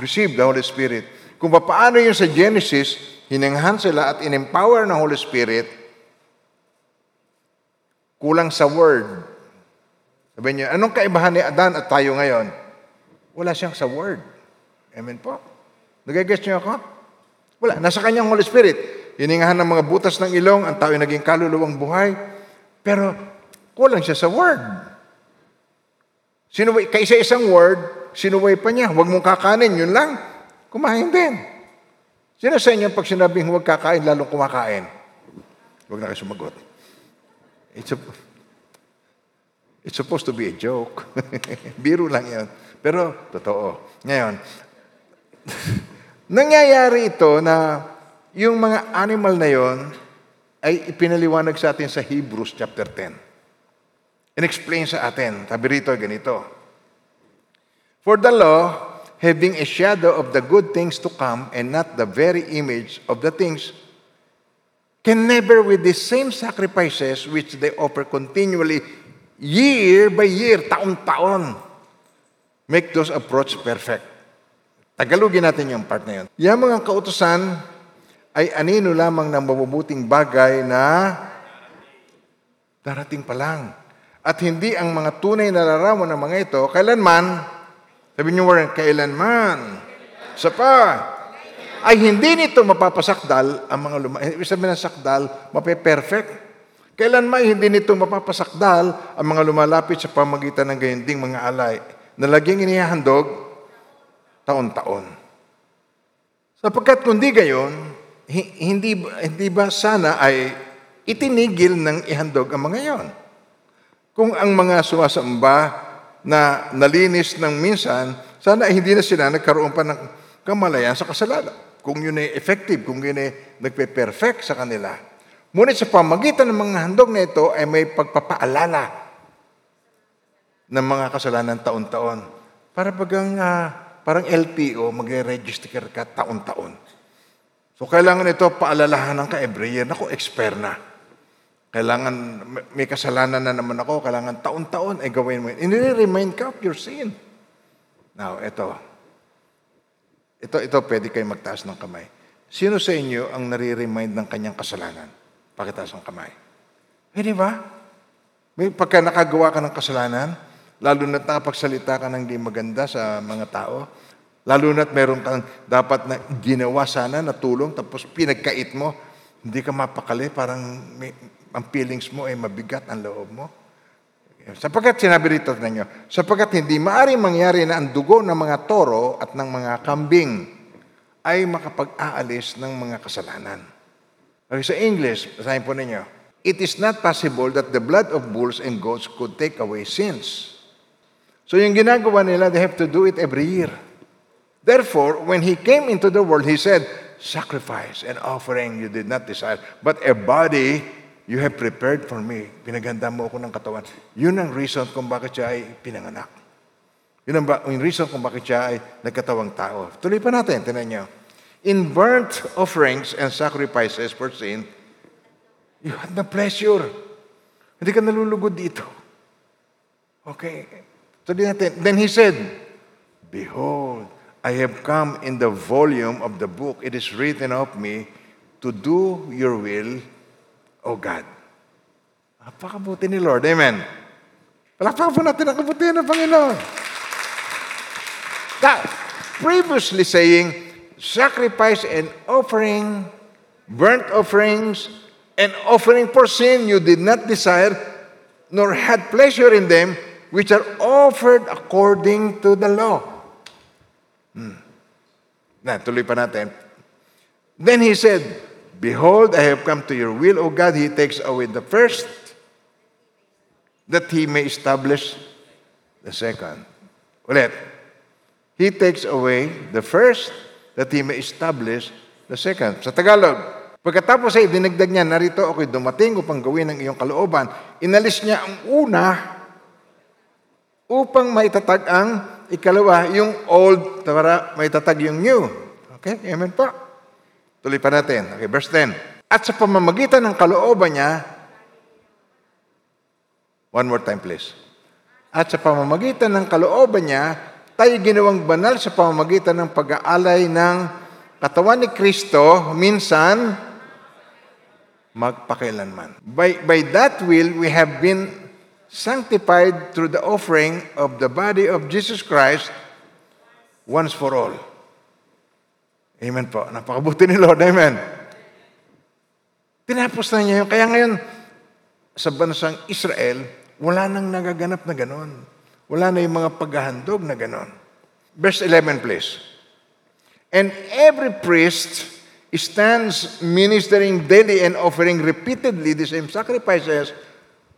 Receive the Holy Spirit. Kung paano yung sa Genesis, hinanghan sila at in-empower ng Holy Spirit, kulang sa Word. Sabi niyo, anong kaibahan ni Adan at tayo ngayon? Wala siyang sa Word. Amen po. Nagagets niyo ako? Wala. Nasa kanyang Holy Spirit. Hiningahan ng mga butas ng ilong, ang tao ay naging kaluluwang buhay. Pero kulang siya sa Word. Sinuway, kaisa isang word, sinuway pa niya, huwag mong kakanin, yun lang. Kumain din. Sino sa inyo pag sinabing huwag kakain, lalong kumakain? Huwag na kayo sumagot. It's, a, it's supposed to be a joke. [LAUGHS] Biro lang yan. Pero, totoo. Ngayon, nangyayari ito na yung mga animal na yon ay ipinaliwanag sa atin sa Hebrews chapter 10. In-explain sa atin. Sabi rito, ganito. For the law, having a shadow of the good things to come and not the very image of the things, can never with the same sacrifices which they offer continually, year by year, taon-taon, make those approach perfect. Tagalogin natin yung part na yun. Yung mga kautosan ay anino lamang ng mabubuting bagay na darating pa lang at hindi ang mga tunay na larawan ng mga ito, kailanman, sabi niyo Warren, kailanman, sa pa, ay hindi nito mapapasakdal ang mga luma. Ibig sabihin ng sakdal, mape-perfect. Kailanman hindi nito mapapasakdal ang mga lumalapit sa pamagitan ng gayunding mga alay na laging inihahandog taon-taon. Sapagkat kundi gayon, hindi, hindi ba sana ay itinigil ng ihandog ang mga yon? Kung ang mga sumasamba na nalinis ng minsan, sana hindi na sila nagkaroon pa ng kamalayan sa kasalanan. Kung yun ay effective, kung yun ay nagpe-perfect sa kanila. Ngunit sa pamagitan ng mga handog na ito ay may pagpapaalala ng mga kasalanan taon-taon. Para bagang uh, parang LTO, magre-register ka taon-taon. So kailangan ito paalalahan ng ka-Every Naku, expert na. Kailangan, may kasalanan na naman ako, kailangan taon-taon ay gawin mo yun. Ini-remind ka of your sin. Now, ito. Ito, ito, pwede kayo magtaas ng kamay. Sino sa inyo ang nare-remind ng kanyang kasalanan? Pakitaas ng kamay. Eh, di ba? May pagka nakagawa ka ng kasalanan, lalo na't nakapagsalita ka ng di maganda sa mga tao, lalo na't meron kang dapat na ginawa sana na tulong, tapos pinagkait mo, hindi ka mapakali, parang may, ang feelings mo ay mabigat ang loob mo. Sapagkat sinabi rito ninyo, sapagkat hindi maari mangyari na ang dugo ng mga toro at ng mga kambing ay makapag-aalis ng mga kasalanan. Okay, sa English, basahin po ninyo, It is not possible that the blood of bulls and goats could take away sins. So yung ginagawa nila, they have to do it every year. Therefore, when He came into the world, He said, Sacrifice and offering you did not desire, but a body You have prepared for me. Pinaganda mo ako ng katawan. Yun ang reason kung bakit siya ay pinanganak. Yun ang, ba- yung reason kung bakit siya ay nagkatawang tao. Tuloy pa natin, tinan niyo. In burnt offerings and sacrifices for sin, you had the pleasure. Hindi ka nalulugod dito. Okay. Tuloy natin. Then he said, Behold, I have come in the volume of the book. It is written of me to do your will, O God. Napakabuti ni Lord. Amen. Palakpakan natin ang kabutihan ng Panginoon. That, previously saying, sacrifice and offering, burnt offerings, and offering for sin you did not desire, nor had pleasure in them, which are offered according to the law. Hmm. Na, tuloy pa natin. Then he said, Behold, I have come to your will, O God. He takes away the first, that He may establish the second. Ulit. He takes away the first, that He may establish the second. Sa Tagalog, pagkatapos ay dinagdag niya, narito ako'y dumating upang gawin ang iyong kalooban. Inalis niya ang una upang maitatag ang ikalawa, yung old, para maitatag yung new. Okay? Amen po. Tuloy pa natin. Okay, verse 10. At sa pamamagitan ng kalooban niya, one more time please. At sa pamamagitan ng kalooban niya, tayo ginawang banal sa pamamagitan ng pag-aalay ng katawan ni Kristo, minsan, magpakailanman. By, by that will, we have been sanctified through the offering of the body of Jesus Christ once for all. Amen po. Napakabuti ni Lord. Amen. Tinapos na niya yun. Kaya ngayon, sa bansang Israel, wala nang nagaganap na ganon. Wala na yung mga paghahandog na ganon. Verse 11, please. And every priest stands ministering daily and offering repeatedly the same sacrifices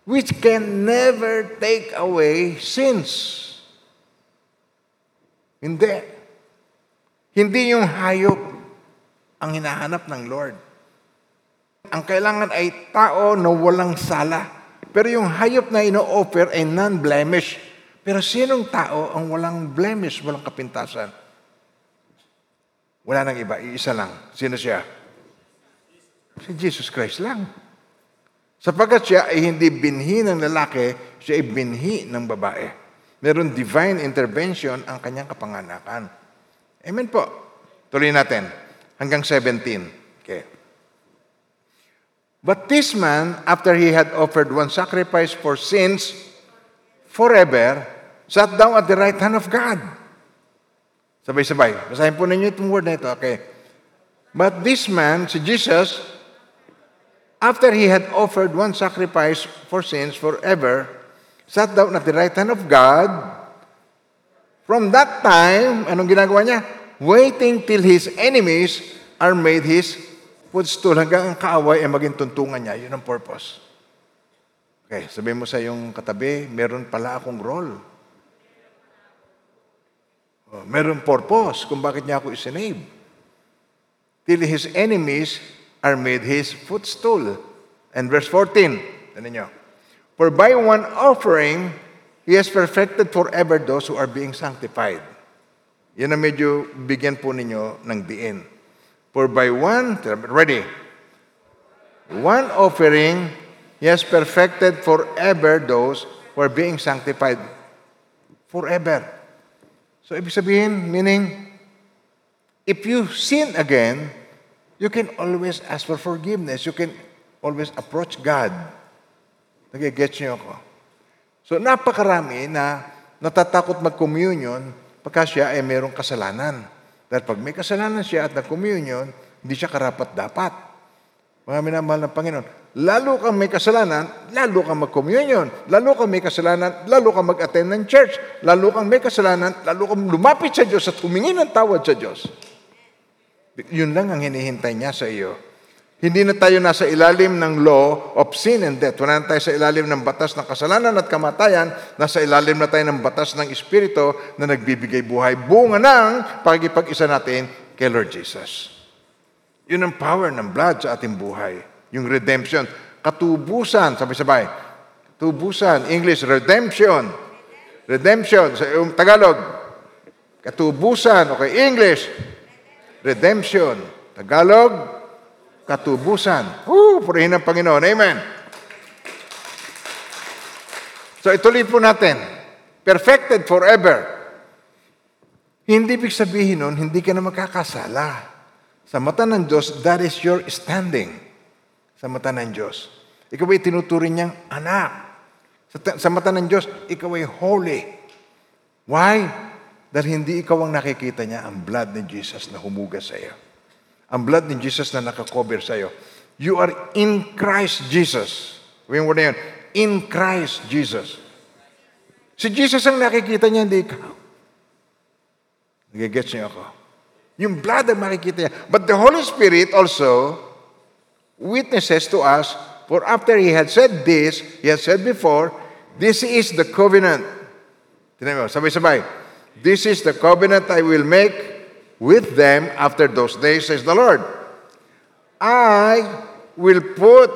which can never take away sins. Hindi. Hindi yung hayop ang hinahanap ng Lord. Ang kailangan ay tao na walang sala. Pero yung hayop na ino-offer ay non-blemish. Pero sinong tao ang walang blemish, walang kapintasan? Wala nang iba, iisa lang. Sino siya? Si Jesus Christ lang. Sapagkat siya ay hindi binhi ng lalaki, siya ay binhi ng babae. Meron divine intervention ang kanyang kapanganakan. Amen po. Tuloy natin. Hanggang 17. Okay. But this man, after he had offered one sacrifice for sins forever, sat down at the right hand of God. Sabay-sabay. Basahin po ninyo itong word na ito. Okay. But this man, si Jesus, after he had offered one sacrifice for sins forever, sat down at the right hand of God, From that time, anong ginagawa niya? Waiting till his enemies are made his footstool hanggang ang kaaway ay maging tuntungan niya. Yun ang purpose. Okay, sabihin mo sa yung katabi, meron pala akong role. Oh, meron purpose kung bakit niya ako isinave. Till his enemies are made his footstool. And verse 14, ano niyo? For by one offering, He has perfected forever those who are being sanctified. Yan ang medyo bigyan po ninyo ng diin. For by one, ready, one offering, He has perfected forever those who are being sanctified. Forever. So, ibig sabihin, meaning, if you sin again, you can always ask for forgiveness. You can always approach God. Nagigets niyo ako? So napakarami na natatakot mag-communion pagka siya ay mayroong kasalanan. Dahil pag may kasalanan siya at nag-communion, hindi siya karapat-dapat. Mga minamahal ng Panginoon, lalo kang may kasalanan, lalo kang mag-communion. Lalo kang may kasalanan, lalo kang mag-attend ng church. Lalo kang may kasalanan, lalo kang lumapit sa Diyos at humingi ng tawad sa Diyos. Yun lang ang hinihintay niya sa iyo. Hindi na tayo nasa ilalim ng law of sin and death. Wala na tayo sa ilalim ng batas ng kasalanan at kamatayan. Nasa ilalim na tayo ng batas ng Espiritu na nagbibigay buhay. Bunga ng pagkipag-isa natin kay Lord Jesus. Yun ang power ng blood sa ating buhay. Yung redemption. Katubusan. Sabay-sabay. Tubusan. English, redemption. Redemption. Sa um, Tagalog. Katubusan. Okay, English. Redemption. Tagalog, katubusan. Woo! Purihin ng Panginoon. Amen. So ituloy po natin. Perfected forever. Hindi big sabihin nun, hindi ka na makakasala. Sa mata ng Diyos, that is your standing. Sa mata ng Diyos. Ikaw ay tinuturing niyang anak. Sa, sa mata ng Diyos, ikaw ay holy. Why? Dahil hindi ikaw ang nakikita niya, ang blood ni Jesus na humugas sa iyo. Ang blood ni Jesus na nakakover sa iyo. You are in Christ Jesus. Yung word na yun, in Christ Jesus. Si Jesus ang nakikita niya, hindi ikaw. Nagigets niyo ako. Yung blood ang makikita niya. But the Holy Spirit also witnesses to us, for after he had said this, he had said before, this is the covenant. Tinan mo, sabay-sabay. This is the covenant I will make with them after those days, says the Lord. I will put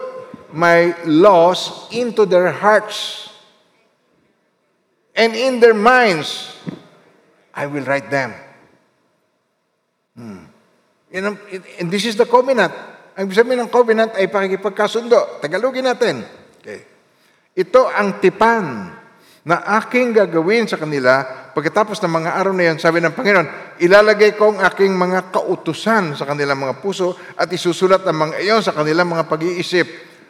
my laws into their hearts and in their minds I will write them. Hmm. And this is the covenant. Ang sabihin ng covenant ay pakikipagkasundo. Tagalogin natin. Okay. Ito ang tipan na aking gagawin sa kanila pagkatapos ng mga araw na yan, sabi ng Panginoon, ilalagay ko ang aking mga kautusan sa kanilang mga puso at isusulat ang mga iyon sa kanilang mga pag-iisip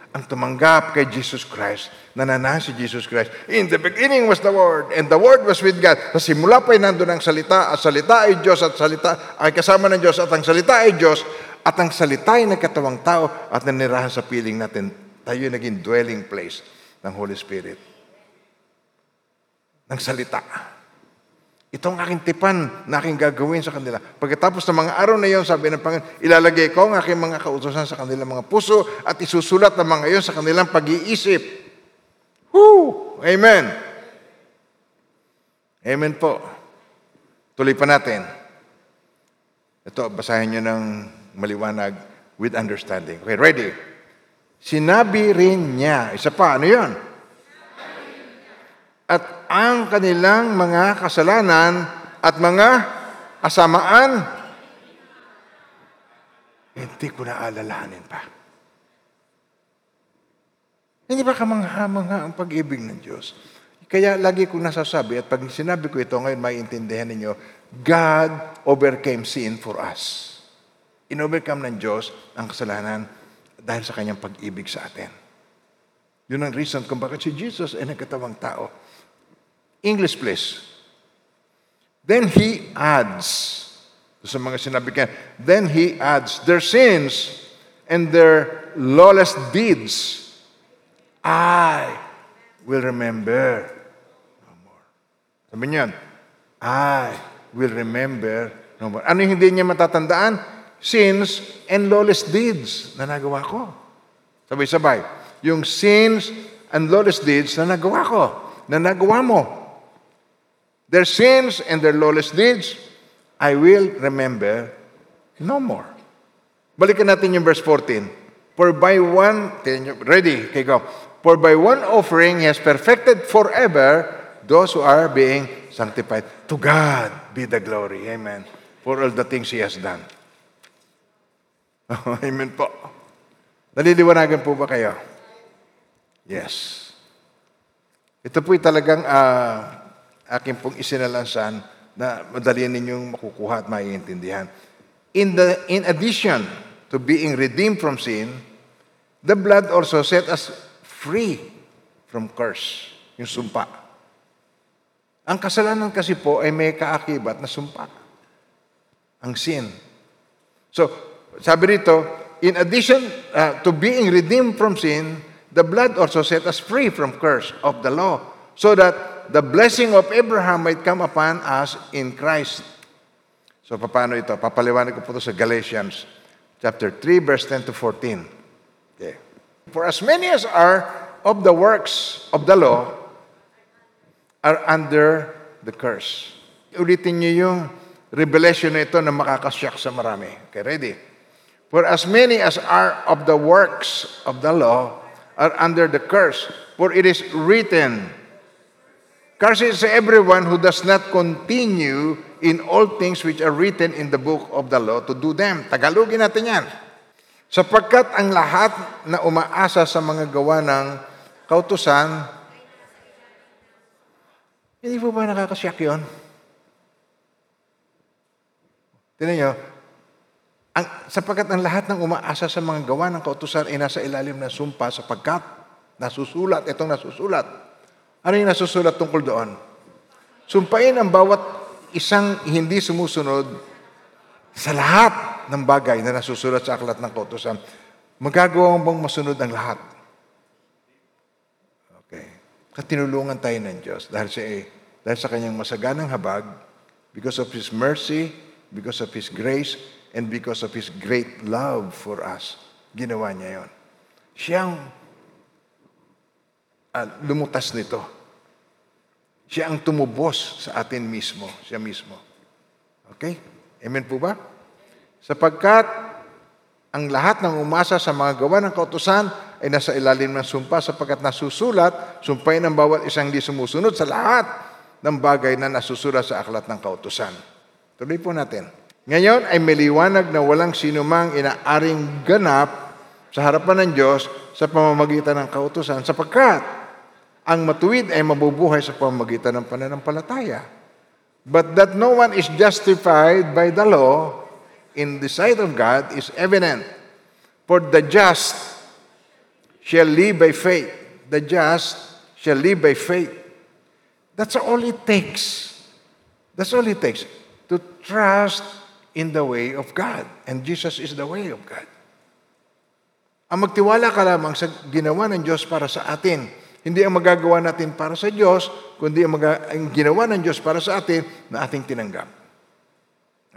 ang tumanggap kay Jesus Christ, nananahan si Jesus Christ. In the beginning was the Word, and the Word was with God. Sa simula pa ay nandun ang salita, at salita ay Diyos, at salita ay kasama ng Diyos, at ang salita ay Diyos, at ang salita ay nagkatawang tao, at nanirahan sa piling natin. Tayo ay naging dwelling place ng Holy Spirit. Ng salita. Ito ang aking tipan na aking gagawin sa kanila. Pagkatapos ng mga araw na iyon, sabi ng Panginoon, ilalagay ko ang aking mga kautosan sa kanilang mga puso at isusulat ang mga iyon sa kanilang pag-iisip. Woo! Amen! Amen po. Tuloy pa natin. Ito, basahin nyo ng maliwanag with understanding. Okay, ready? Sinabi rin niya, isa pa, ano yun? At ang kanilang mga kasalanan at mga kasamaan, hindi ko na alalahanin pa. Hindi ba kamangha-mangha ang pag-ibig ng Diyos? Kaya lagi kong nasasabi, at pag sinabi ko ito ngayon, maiintindihan ninyo, God overcame sin for us. In-overcome ng Diyos ang kasalanan dahil sa kanyang pag-ibig sa atin. Yun ang reason kung bakit si Jesus ay nagkatawang tao. English, please. Then he adds, sa mga sinabi kanya, then he adds, their sins and their lawless deeds, I will remember no more. Sabi niyan, I will remember no more. Ano hindi niya matatandaan? Sins and lawless deeds na nagawa ko. Sabay-sabay. Yung sins and lawless deeds na nagawa ko, na nagawa mo. Their sins and their lawless deeds, I will remember no more. Balikan natin yung verse 14. For by one, ready, okay, go. For by one offering, He has perfected forever those who are being sanctified. To God be the glory. Amen. For all the things He has done. [LAUGHS] Amen po. Naliliwanagan po ba kayo? Yes. Ito po'y talagang ah, akin pong isinalansan na madali ninyong makukuha at maiintindihan. In, the, in addition to being redeemed from sin, the blood also set us free from curse, yung sumpa. Ang kasalanan kasi po ay may kaakibat na sumpa. Ang sin. So, sabi rito, in addition uh, to being redeemed from sin, the blood also set us free from curse of the law, so that the blessing of Abraham might come upon us in Christ. So, paano ito? Papaliwanag ko po ito sa Galatians chapter 3, verse 10 to 14. Okay. For as many as are of the works of the law are under the curse. Ulitin niyo yung revelation na ito na makakasyak sa marami. Okay, ready? For as many as are of the works of the law are under the curse. For it is written, Cursed is everyone who does not continue in all things which are written in the book of the law to do them. Tagalogin natin yan. Sapagkat ang lahat na umaasa sa mga gawa ng kautusan, hindi po ba nakakasyak yun? Tinan nyo, ang, sapagkat ang lahat ng umaasa sa mga gawa ng kautusan ay nasa ilalim ng sumpa sapagkat nasusulat, itong nasusulat. Ano yung nasusulat tungkol doon? Sumpain ang bawat isang hindi sumusunod sa lahat ng bagay na nasusulat sa aklat ng kautusan. Magagawa bang masunod ang lahat? Okay. Katinulungan tayo ng Diyos dahil sa, dahil sa kanyang masaganang habag, because of His mercy, because of His grace, and because of His great love for us. Ginawa niya yon. Siyang ah, lumutas nito. Siya ang tumubos sa atin mismo, siya mismo. Okay? Amen po ba? Sapagkat ang lahat ng umasa sa mga gawa ng kautusan ay nasa ilalim ng sumpa sapagkat nasusulat, sumpain ng bawat isang di sumusunod sa lahat ng bagay na nasusulat sa aklat ng kautusan. Tuloy po natin. Ngayon ay may liwanag na walang sinumang inaaring ganap sa harapan ng Diyos sa pamamagitan ng kautusan sapagkat ang matuwid ay mabubuhay sa pamamagitan ng pananampalataya. But that no one is justified by the law in the sight of God is evident. For the just shall live by faith. The just shall live by faith. That's all it takes. That's all it takes. To trust in the way of God. And Jesus is the way of God. Ang magtiwala ka lamang sa ginawa ng Diyos para sa atin. Hindi ang magagawa natin para sa Diyos, kundi ang, maga- ang ginawa ng Diyos para sa atin na ating tinanggap.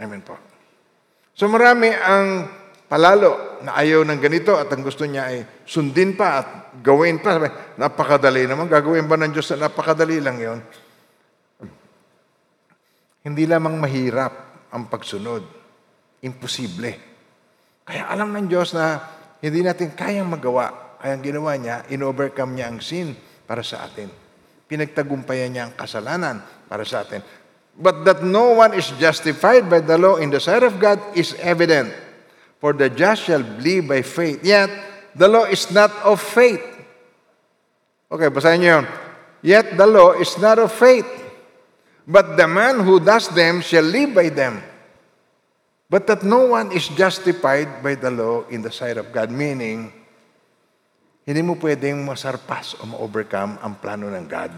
Amen po. So marami ang palalo na ayaw ng ganito at ang gusto niya ay sundin pa at gawin pa. Napakadali naman. Gagawin ba ng Diyos na napakadali lang yon? Hindi lamang mahirap ang pagsunod. Imposible. Kaya alam ng Diyos na hindi natin kayang magawa. Kaya ang ginawa niya, in-overcome niya ang sin para sa atin. Pinagtagumpayan niya ang kasalanan para sa atin. But that no one is justified by the law in the sight of God is evident. For the just shall believe by faith. Yet, the law is not of faith. Okay, basahin niyo yun. Yet the law is not of faith. But the man who does them shall live by them. But that no one is justified by the law in the sight of God. Meaning, hindi mo pwedeng masarpas o ma-overcome ang plano ng God.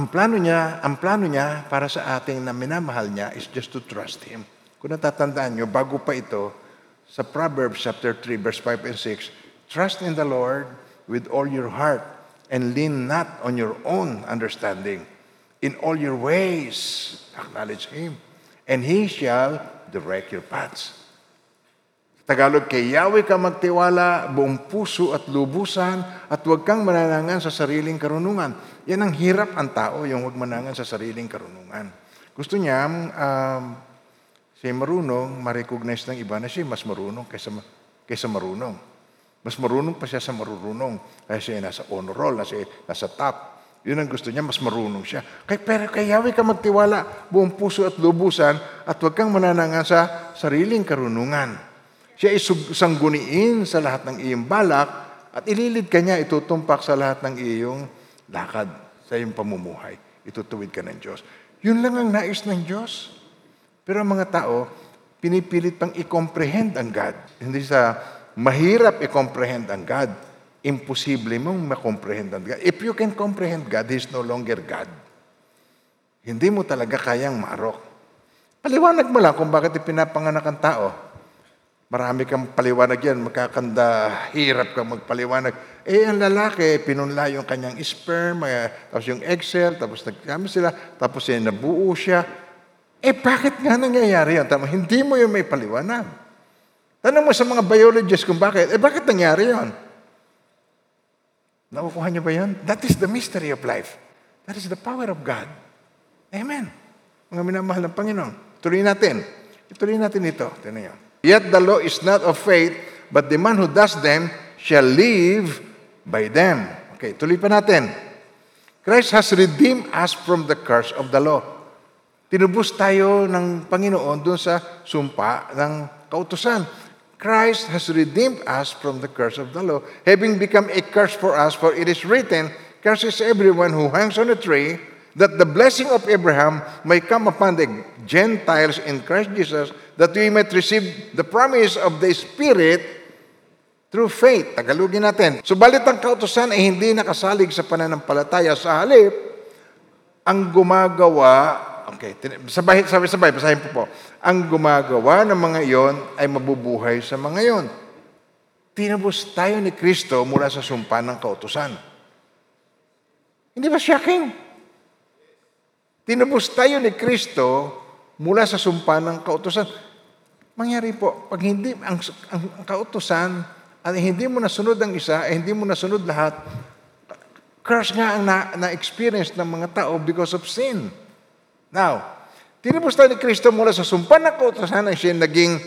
Ang plano niya, ang plano niya para sa ating na minamahal niya is just to trust Him. Kung natatandaan niyo, bago pa ito, sa Proverbs chapter 3, verse 5 and 6, Trust in the Lord with all your heart and lean not on your own understanding. In all your ways, acknowledge Him, and He shall direct your paths. Tagalog, kay Yahweh ka magtiwala, buong puso at lubusan, at huwag kang mananangan sa sariling karunungan. Yan ang hirap ang tao, yung huwag manangan sa sariling karunungan. Gusto niya, um, siya marunong, ma-recognize ng iba na siya mas marunong kaysa, kaysa marunong. Mas marunong pa siya sa marurunong. Kaya siya nasa honor roll, nasa, nasa top. Yun ang gusto niya, mas marunong siya. Kay, pero kay Yahweh ka magtiwala, buong puso at lubusan, at huwag kang mananangan sa sariling karunungan. Siya ay sug- sangguniin sa lahat ng iyong balak, at ililid ka niya, itutumpak sa lahat ng iyong lakad, sa iyong pamumuhay. Itutuwid ka ng Diyos. Yun lang ang nais ng Diyos. Pero ang mga tao, pinipilit pang i-comprehend ang God. Hindi sa mahirap i-comprehend ang God. Imposible mong makomprehend ang God. If you can comprehend God, He is no longer God. Hindi mo talaga kayang marok. Paliwanag mo lang kung bakit ipinapanganak ang tao. Marami kang paliwanag yan, magkakanda, hirap kang magpaliwanag. Eh, ang lalaki, pinunla yung kanyang sperm, eh, tapos yung egg cell, tapos nagkami sila, tapos eh, nabuo siya. Eh, bakit nga nangyayari yan? Tama, hindi mo yung may paliwanag. Tanong mo sa mga biologists kung bakit. Eh, bakit nangyari yon? Nakukuha niyo ba yun? That is the mystery of life. That is the power of God. Amen. Mga minamahal ng Panginoon. Tuloy natin. Ituloy natin ito. Tignan niyo. Yet the law is not of faith, but the man who does them shall live by them. Okay, tuloy pa natin. Christ has redeemed us from the curse of the law. Tinubos tayo ng Panginoon doon sa sumpa ng kautusan. Christ has redeemed us from the curse of the law, having become a curse for us, for it is written, Curses everyone who hangs on a tree, that the blessing of Abraham may come upon the Gentiles in Christ Jesus, that we might receive the promise of the Spirit through faith. Tagalogin natin. Subalit ang kautosan ay hindi nakasalig sa pananampalataya. Sa halip, ang gumagawa Okay, sabay, sabay, sabay, basahin po po. Ang gumagawa ng mga iyon ay mabubuhay sa mga iyon. Tinubos tayo ni Kristo mula sa sumpa ng kautusan. Hindi ba shocking? Tinubos tayo ni Kristo mula sa sumpa ng kautusan. Mangyari po, pag hindi, ang, ang, ang kautosan, at hindi mo nasunod ang isa, eh, hindi mo nasunod lahat, curse nga ang na, na-experience ng mga tao because of sin. Now, tinipos tayo ni Kristo mula sa sumpa na kautosan ang siya naging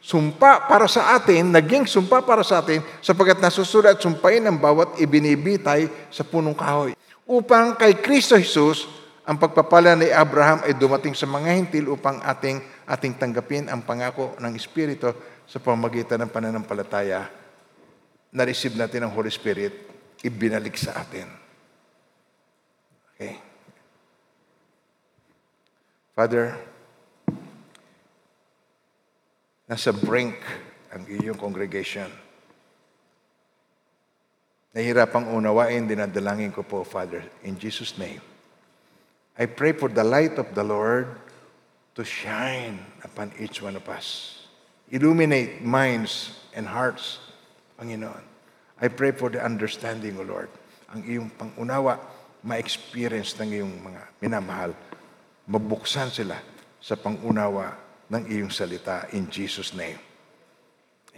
sumpa para sa atin, naging sumpa para sa atin, sapagkat nasusulat sumpain ang bawat ibinibitay sa punong kahoy. Upang kay Kristo Jesus, ang pagpapala ni Abraham ay dumating sa mga hintil upang ating, ating tanggapin ang pangako ng Espiritu sa pamagitan ng pananampalataya na-receive natin ang Holy Spirit, ibinalik sa atin. Okay? Father, nasa brink ang iyong congregation. Nahirapang unawain, dinadalangin ko po, Father, in Jesus' name. I pray for the light of the Lord to shine upon each one of us. Illuminate minds and hearts, Panginoon. I pray for the understanding, O Lord. Ang iyong pangunawa, ma-experience ng iyong mga minamahal. Mabuksan sila sa pangunawa ng iyong salita in Jesus' name.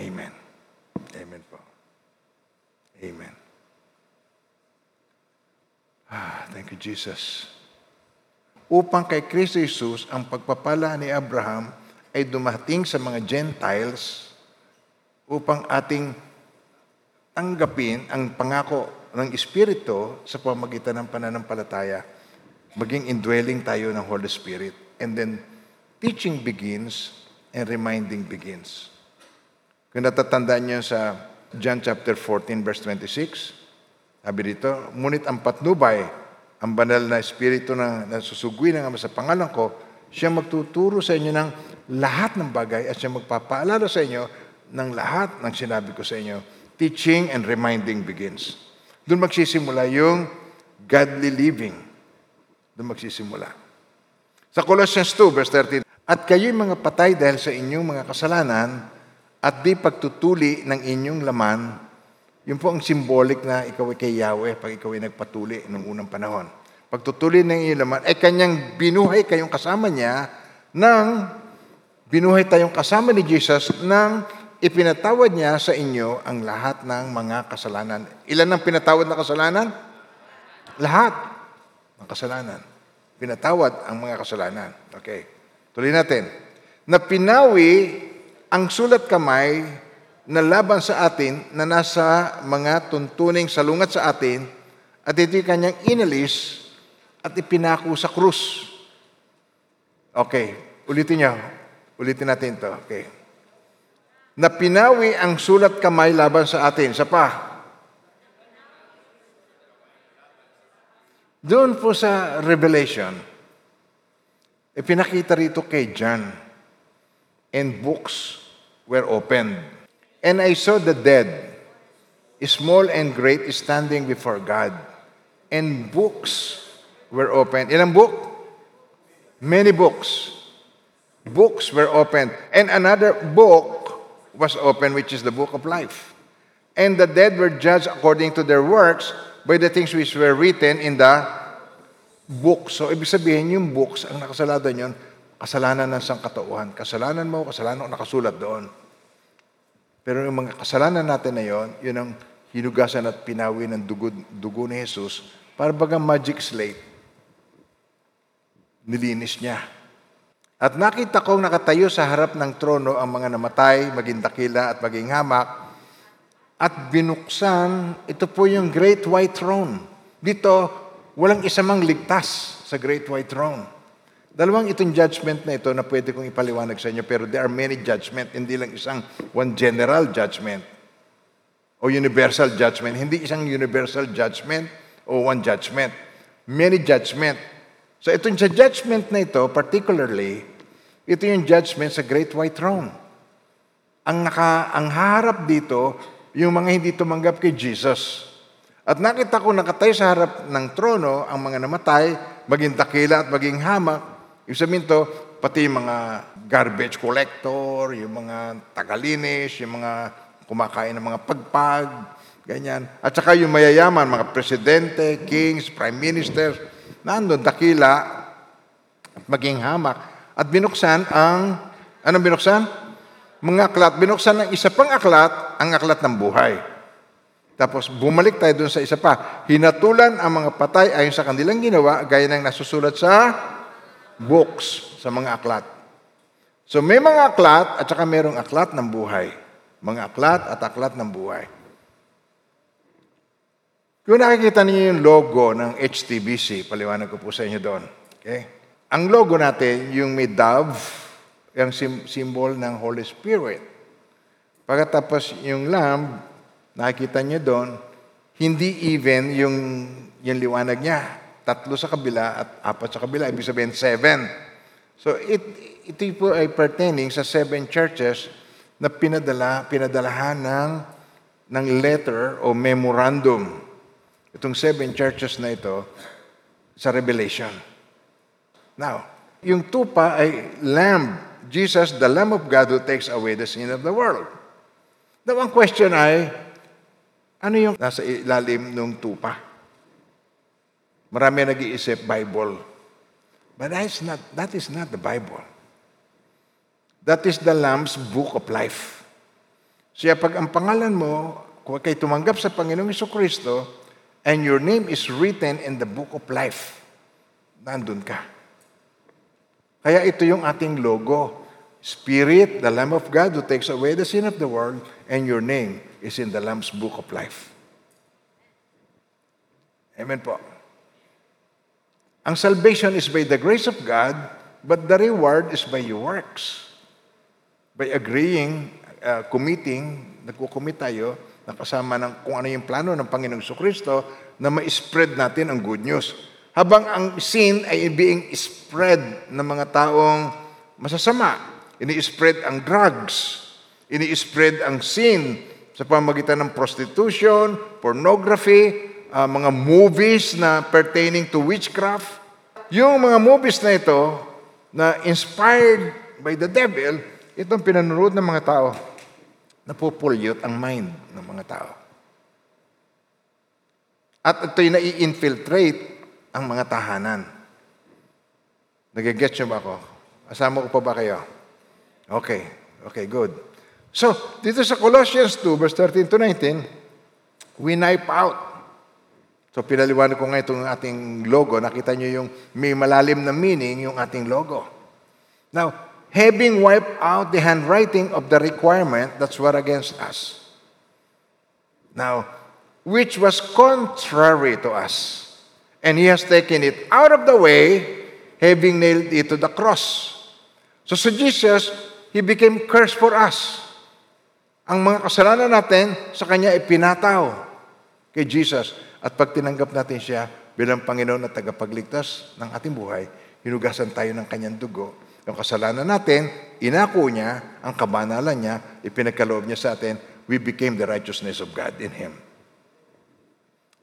Amen. Amen po. Amen. Ah, thank you, Jesus upang kay Kristo Jesus ang pagpapala ni Abraham ay dumating sa mga Gentiles upang ating tanggapin ang pangako ng Espiritu sa pamagitan ng pananampalataya, maging indwelling tayo ng Holy Spirit. And then, teaching begins and reminding begins. Kung natatandaan niyo sa John chapter 14, verse 26, sabi dito, Ngunit ang patnubay ang banal na espiritu na nasusugwi ng Ama sa pangalan ko, siya magtuturo sa inyo ng lahat ng bagay at siya magpapaalala sa inyo ng lahat ng sinabi ko sa inyo. Teaching and reminding begins. Doon magsisimula yung godly living. Doon magsisimula. Sa Colossians 2, verse 13, At kayo'y mga patay dahil sa inyong mga kasalanan at di pagtutuli ng inyong laman yun po ang symbolic na ikaw ay kay Yahweh pag ikaw ay nagpatuli nung unang panahon. Pagtutuli ng iyong laman, ay kanyang binuhay kayong kasama niya nang binuhay tayong kasama ni Jesus nang ipinatawad niya sa inyo ang lahat ng mga kasalanan. Ilan ang pinatawad na kasalanan? Lahat ng kasalanan. Pinatawad ang mga kasalanan. Okay. Tuloy natin. Na pinawi ang sulat kamay na laban sa atin na nasa mga tuntuning salungat sa atin at ito kanyang inalis at ipinako sa krus. Okay, ulitin niyo. Ulitin natin to. Okay. Na pinawi ang sulat kamay laban sa atin. Sa pa. Doon po sa Revelation, ipinakita rito kay John and books were opened. And I saw the dead, small and great, standing before God. And books were opened. Ilang book? Many books. Books were opened. And another book was opened, which is the book of life. And the dead were judged according to their works by the things which were written in the book. So, ibig sabihin, yung books, ang nakasalada yun, kasalanan ng sangkatauhan. Kasalanan mo, kasalanan nakasulat doon. Pero yung mga kasalanan natin na yon, yun ang hinugasan at pinawi ng dugo, dugo ni Jesus para bagang magic slate. Nilinis niya. At nakita kong nakatayo sa harap ng trono ang mga namatay, maging dakila at maging hamak, at binuksan, ito po yung Great White Throne. Dito, walang isa mang ligtas sa Great White Throne. Dalawang itong judgment na ito na pwede kong ipaliwanag sa inyo, pero there are many judgment, hindi lang isang one general judgment o universal judgment. Hindi isang universal judgment o one judgment. Many judgment. So itong sa judgment na ito, particularly, ito yung judgment sa Great White Throne. Ang, naka, ang harap dito, yung mga hindi tumanggap kay Jesus. At nakita ko nakatayo sa harap ng trono ang mga namatay, maging takila at maging hamak, Ibig sabihin to, pati yung mga garbage collector, yung mga tagalinis, yung mga kumakain ng mga pagpag, ganyan. At saka yung mayayaman, mga presidente, kings, prime ministers, nandun, dakila, at maging hamak. At binuksan ang, anong binuksan? Mga aklat, binuksan ng isa pang aklat, ang aklat ng buhay. Tapos bumalik tayo dun sa isa pa. Hinatulan ang mga patay ayon sa kanilang ginawa, gaya ng nasusulat sa books, sa mga aklat. So may mga aklat at saka mayroong aklat ng buhay. Mga aklat at aklat ng buhay. Kung nakikita niyo yung logo ng HTBC, paliwanag ko po sa inyo doon. Okay? Ang logo natin, yung may dove, yung sim- symbol ng Holy Spirit. Pagkatapos yung lamb, nakikita niyo doon, hindi even yung, yung liwanag niya. Tatlo sa kabila at apat sa kabila, ibig sabihin seven. So it, ito po ay pertaining sa seven churches na pinadala, pinadalahan ng, ng letter o memorandum itong seven churches na ito sa Revelation. Now, yung tupa ay Lamb, Jesus, the Lamb of God who takes away the sin of the world. Now, ang question ay, ano yung nasa ilalim ng tupa? Marami nag-iisip Bible. But that is not, that is not the Bible. That is the Lamb's book of life. Siya pag ang pangalan mo, kung kay tumanggap sa Panginoong Iso Kristo, and your name is written in the book of life. Nandun ka. Kaya ito yung ating logo. Spirit, the Lamb of God who takes away the sin of the world, and your name is in the Lamb's book of life. Amen po. Ang salvation is by the grace of God, but the reward is by your works. By agreeing, uh, committing, nagkukumit tayo, nakasama ng kung ano yung plano ng Panginoong Kristo na ma-spread natin ang good news. Habang ang sin ay being spread ng mga taong masasama. Ini-spread ang drugs. Ini-spread ang sin sa pamagitan ng prostitution, pornography, uh, mga movies na pertaining to witchcraft. Yung mga movies na ito na inspired by the devil, itong pinanonood ng mga tao napupulyot ang mind ng mga tao. At ito'y nai-infiltrate ang mga tahanan. Nagigets nyo ba ako? Asama ko pa ba kayo? Okay. Okay, good. So, dito sa Colossians 2, verse 13 to 19, we knife out. So, pinaliwanag ko nga itong ating logo. Nakita nyo yung may malalim na meaning yung ating logo. Now, having wiped out the handwriting of the requirement that's what against us. Now, which was contrary to us. And he has taken it out of the way, having nailed it to the cross. So sa Jesus, he became cursed for us. Ang mga kasalanan natin, sa Kanya ipinataw kay Jesus. At pag tinanggap natin siya bilang Panginoon at tagapagligtas ng ating buhay, hinugasan tayo ng Kanyang dugo yung kasalanan natin, inako niya, ang kabanalan niya, ipinagkaloob niya sa atin, we became the righteousness of God in Him.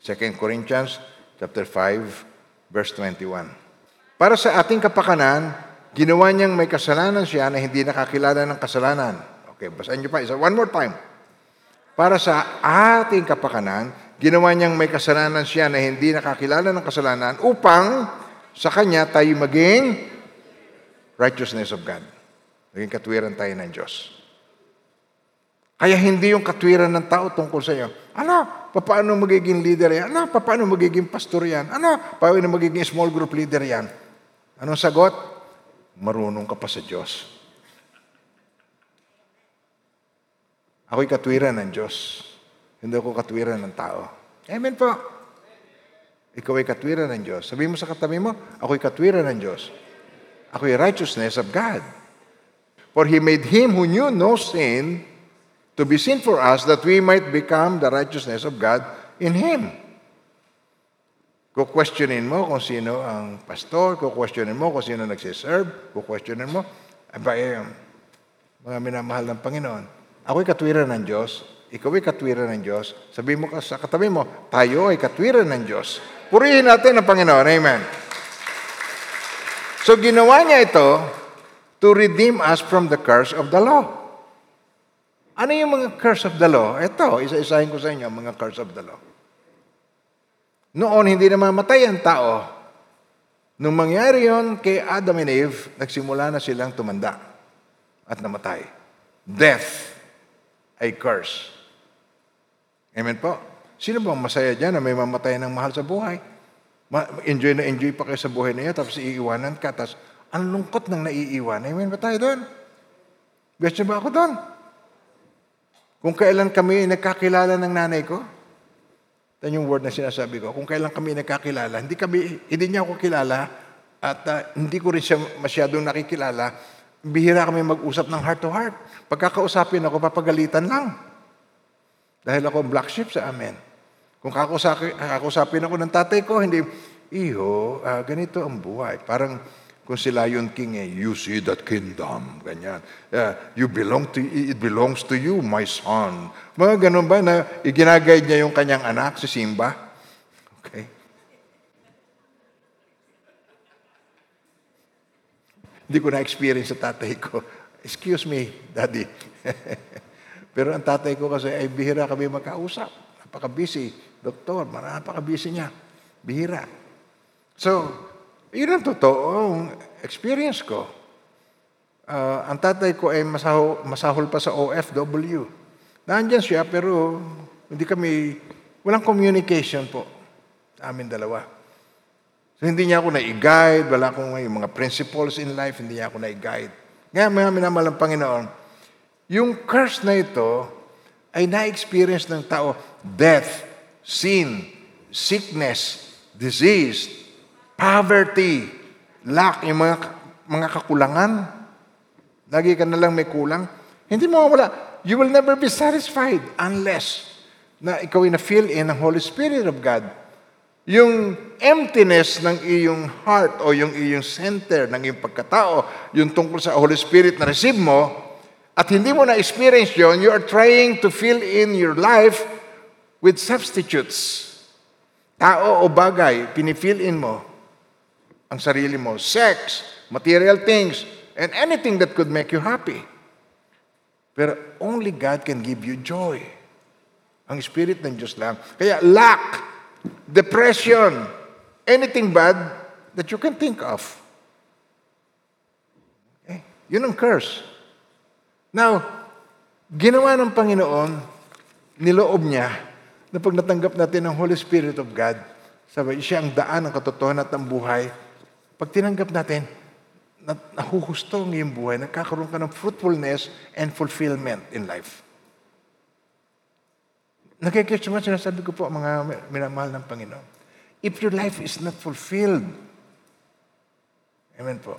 2 Corinthians chapter 5, verse 21. Para sa ating kapakanan, ginawa niyang may kasalanan siya na hindi nakakilala ng kasalanan. Okay, basahin niyo pa isa. One more time. Para sa ating kapakanan, ginawa niyang may kasalanan siya na hindi nakakilala ng kasalanan upang sa Kanya tayo maging righteousness of God. Naging katwiran tayo ng Diyos. Kaya hindi yung katwiran ng tao tungkol sa iyo. Ano? Paano magiging leader yan? Ano? Paano magiging pastor yan? Ano? Paano magiging small group leader yan? Anong sagot? Marunong ka pa sa Diyos. Ako'y katwiran ng Diyos. Hindi ako katwiran ng tao. Amen po. Ikaw ay katwiran ng Diyos. Sabi mo sa katabi mo, ako'y katwiran ng Diyos. Ako'y righteousness of God. For He made Him who knew no sin to be sin for us that we might become the righteousness of God in Him. Kukwestiyonin mo kung sino ang pastor, kukwestiyonin mo kung sino nagsiserve, kukwestiyonin mo, aba eh, mga minamahal ng Panginoon. Ako'y katwiran ng Diyos, ikaw ay katwiran ng Diyos. Sabi mo sa katabi mo, tayo ay katwiran ng Diyos. Purihin natin ang Panginoon. Amen. So ginawa niya ito to redeem us from the curse of the law. Ano yung mga curse of the law? Ito, isa-isahin ko sa inyo, mga curse of the law. Noon, hindi na mamatay ang tao. Nung mangyari yon kay Adam and Eve, nagsimula na silang tumanda at namatay. death ay curse. Amen po? Sino bang masaya dyan na may mamatay ng mahal sa buhay? Enjoy na enjoy pa kayo sa buhay na iyo, tapos iiwanan ka, tapos ang lungkot ng naiiwan. Amen ba tayo doon? Best ba ako doon? Kung kailan kami nagkakilala ng nanay ko, yan yung word na sinasabi ko. Kung kailan kami nagkakilala, hindi, kami, hindi niya ako kilala at uh, hindi ko rin siya masyadong nakikilala. Bihira kami mag-usap ng heart to heart. Pagkakausapin ako, papagalitan lang. Dahil ako black sheep sa amin. Kung kakusapin ako ng tatay ko, hindi, Iho, uh, ganito ang buhay. Parang kung si Lion King, eh, you see that kingdom, ganyan. Uh, you belong to, it belongs to you, my son. Mga ganun ba na iginagayad niya yung kanyang anak, si Simba? Okay. Hindi ko na-experience sa tatay ko. Excuse me, daddy. [LAUGHS] Pero ang tatay ko kasi ay bihira kami magkausap. Napaka-busy. Doktor, napaka-busy niya. Bihira. So, yun ang totoong experience ko. Uh, ang tatay ko ay masahol, masahol pa sa OFW. Nandiyan siya pero hindi kami, walang communication po amin dalawa. So hindi niya ako na-guide, wala akong yung mga principles in life, hindi niya ako na-guide. Ngayon, mga minamahal ng Panginoon, yung curse na ito ay na-experience ng tao, death, sin, sickness, disease, poverty, lack, yung mga, mga kakulangan. Lagi ka na lang may kulang. Hindi mo wala. You will never be satisfied unless na ikaw ay na-fill in ng Holy Spirit of God. Yung emptiness ng iyong heart o yung iyong center ng iyong pagkatao, yung tungkol sa Holy Spirit na receive mo, at hindi mo na-experience yon, you are trying to fill in your life with substitutes. Tao o bagay, pinifill in mo ang sarili mo. Sex, material things, and anything that could make you happy. Pero only God can give you joy. Ang Spirit ng Diyos lang. Kaya lack, depression, anything bad that you can think of. Okay? Yun ang curse. Now, ginawa ng Panginoon, niloob niya, na pag natanggap natin ang Holy Spirit of God, sabi, siya ang daan ng katotohanan at ng buhay, pag tinanggap natin, na, nahuhusto ang iyong buhay, nagkakaroon ka ng fruitfulness and fulfillment in life. Nakikita mo, sinasabi ko po, mga minamahal ng Panginoon. If your life is not fulfilled, amen po,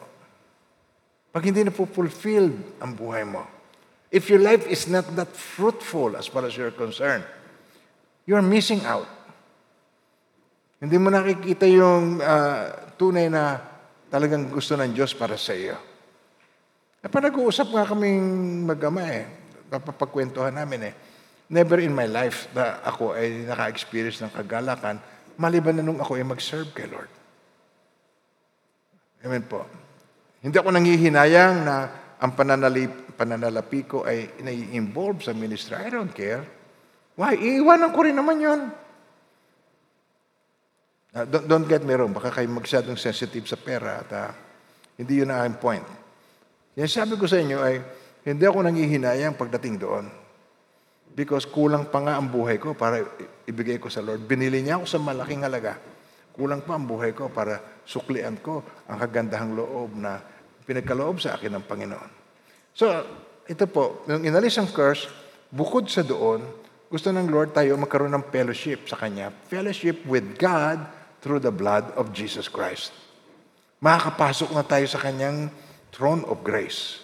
pag hindi na po fulfilled ang buhay mo, if your life is not that fruitful as far as you're concerned, you're missing out. Hindi mo nakikita yung uh, tunay na talagang gusto ng Diyos para sa iyo. E pa nag-uusap nga kaming mag-ama eh. Papapagkwentuhan namin eh. Never in my life na ako ay naka-experience ng kagalakan maliban na nung ako ay mag-serve kay Lord. Amen po. Hindi ako nangihinayang na ang pananalip, pananalapi ko ay nai-involve sa ministry. I don't care. Why? Iiwanan ko rin naman yon. Uh, don't, don't get me wrong, baka kayo magsyadong sensitive sa pera at uh, hindi yun ang point. Yan sabi ko sa inyo ay, hindi ako nangihinayang pagdating doon. Because kulang pa nga ang buhay ko para ibigay ko sa Lord. Binili niya ako sa malaking halaga. Kulang pa ang buhay ko para suklian ko ang kagandahang loob na pinagkaloob sa akin ng Panginoon. So, ito po, nung inalis ang curse, bukod sa doon, gusto ng Lord tayo magkaroon ng fellowship sa Kanya. Fellowship with God through the blood of Jesus Christ. Makakapasok na tayo sa kanyang throne of grace.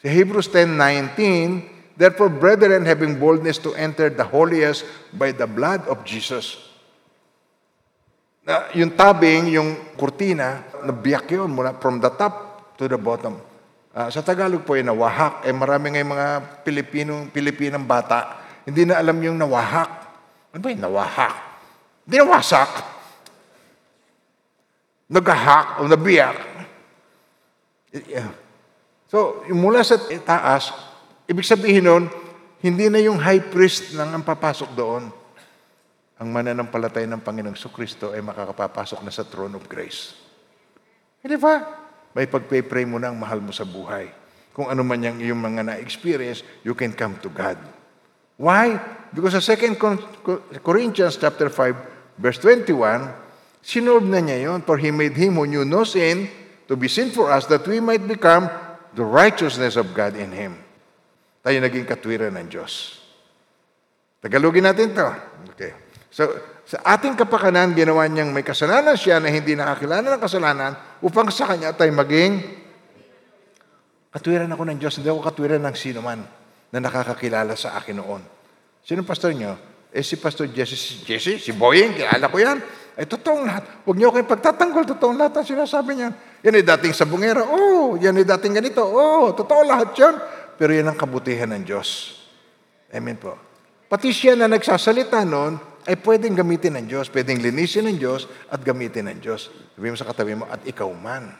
Sa Hebrews 10.19, Therefore, brethren, having boldness to enter the holiest by the blood of Jesus. Na, yung tabing, yung kurtina, nabiyak yun mula from the top to the bottom. Uh, sa Tagalog po, yung nawahak. Eh, marami ngayong mga Pilipinong, Pilipinang bata, hindi na alam yung nawahak. Ano ba yung nawahak? Hindi nawasak nagahak o nabiyak. So, mula sa taas, ibig sabihin nun, hindi na yung high priest lang ang papasok doon. Ang mananampalatay ng Panginoong Kristo ay makakapapasok na sa throne of grace. Hindi ba? May pagpe-pray mo na ang mahal mo sa buhay. kung ano man yung iyong mga na-experience, you can come to God. Why? Because sa 2 Corinthians chapter 5, verse 21, sinolve na niya yon, for He made Him who knew no sin to be sin for us, that we might become the righteousness of God in Him. Tayo naging katwiran ng Diyos. Tagalogin natin to. Okay. So, sa ating kapakanan, ginawa niyang may kasalanan siya na hindi nakakilala ng kasalanan upang sa kanya tayo maging katwiran ako ng Diyos. Hindi ako katwiran ng sino man na nakakakilala sa akin noon. Sino pastor niyo? Eh si Pastor Jesse, si Jesse, si Boying, kilala ko yan. Ay, totoong lahat. Huwag niyo kayong pagtatanggol, totoong lahat ang sinasabi niyan. Yan ay dating sabungera. Oh, yan ay dating ganito. Oh, totoo lahat yan. Pero yan ang kabutihan ng Diyos. Amen po. Pati siya na nagsasalita noon, ay pwedeng gamitin ng Diyos, pwedeng linisin ng Diyos at gamitin ng Diyos. Sabi mo sa katabi mo, at ikaw man.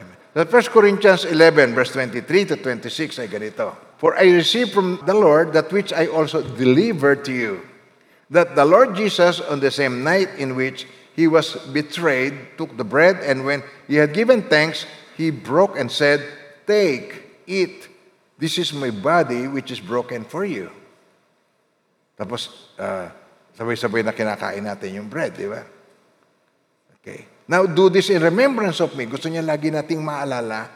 Amen. Sa 1 Corinthians 11, verse 23 to 26 ay ganito. For I received from the Lord that which I also delivered to you, that the Lord Jesus, on the same night in which he was betrayed, took the bread, and when he had given thanks, he broke and said, Take, eat. This is my body which is broken for you. Tapos, uh, sabay-sabay na kinakain natin yung bread, di ba? Okay. Now, do this in remembrance of me. Gusto niya lagi nating maalala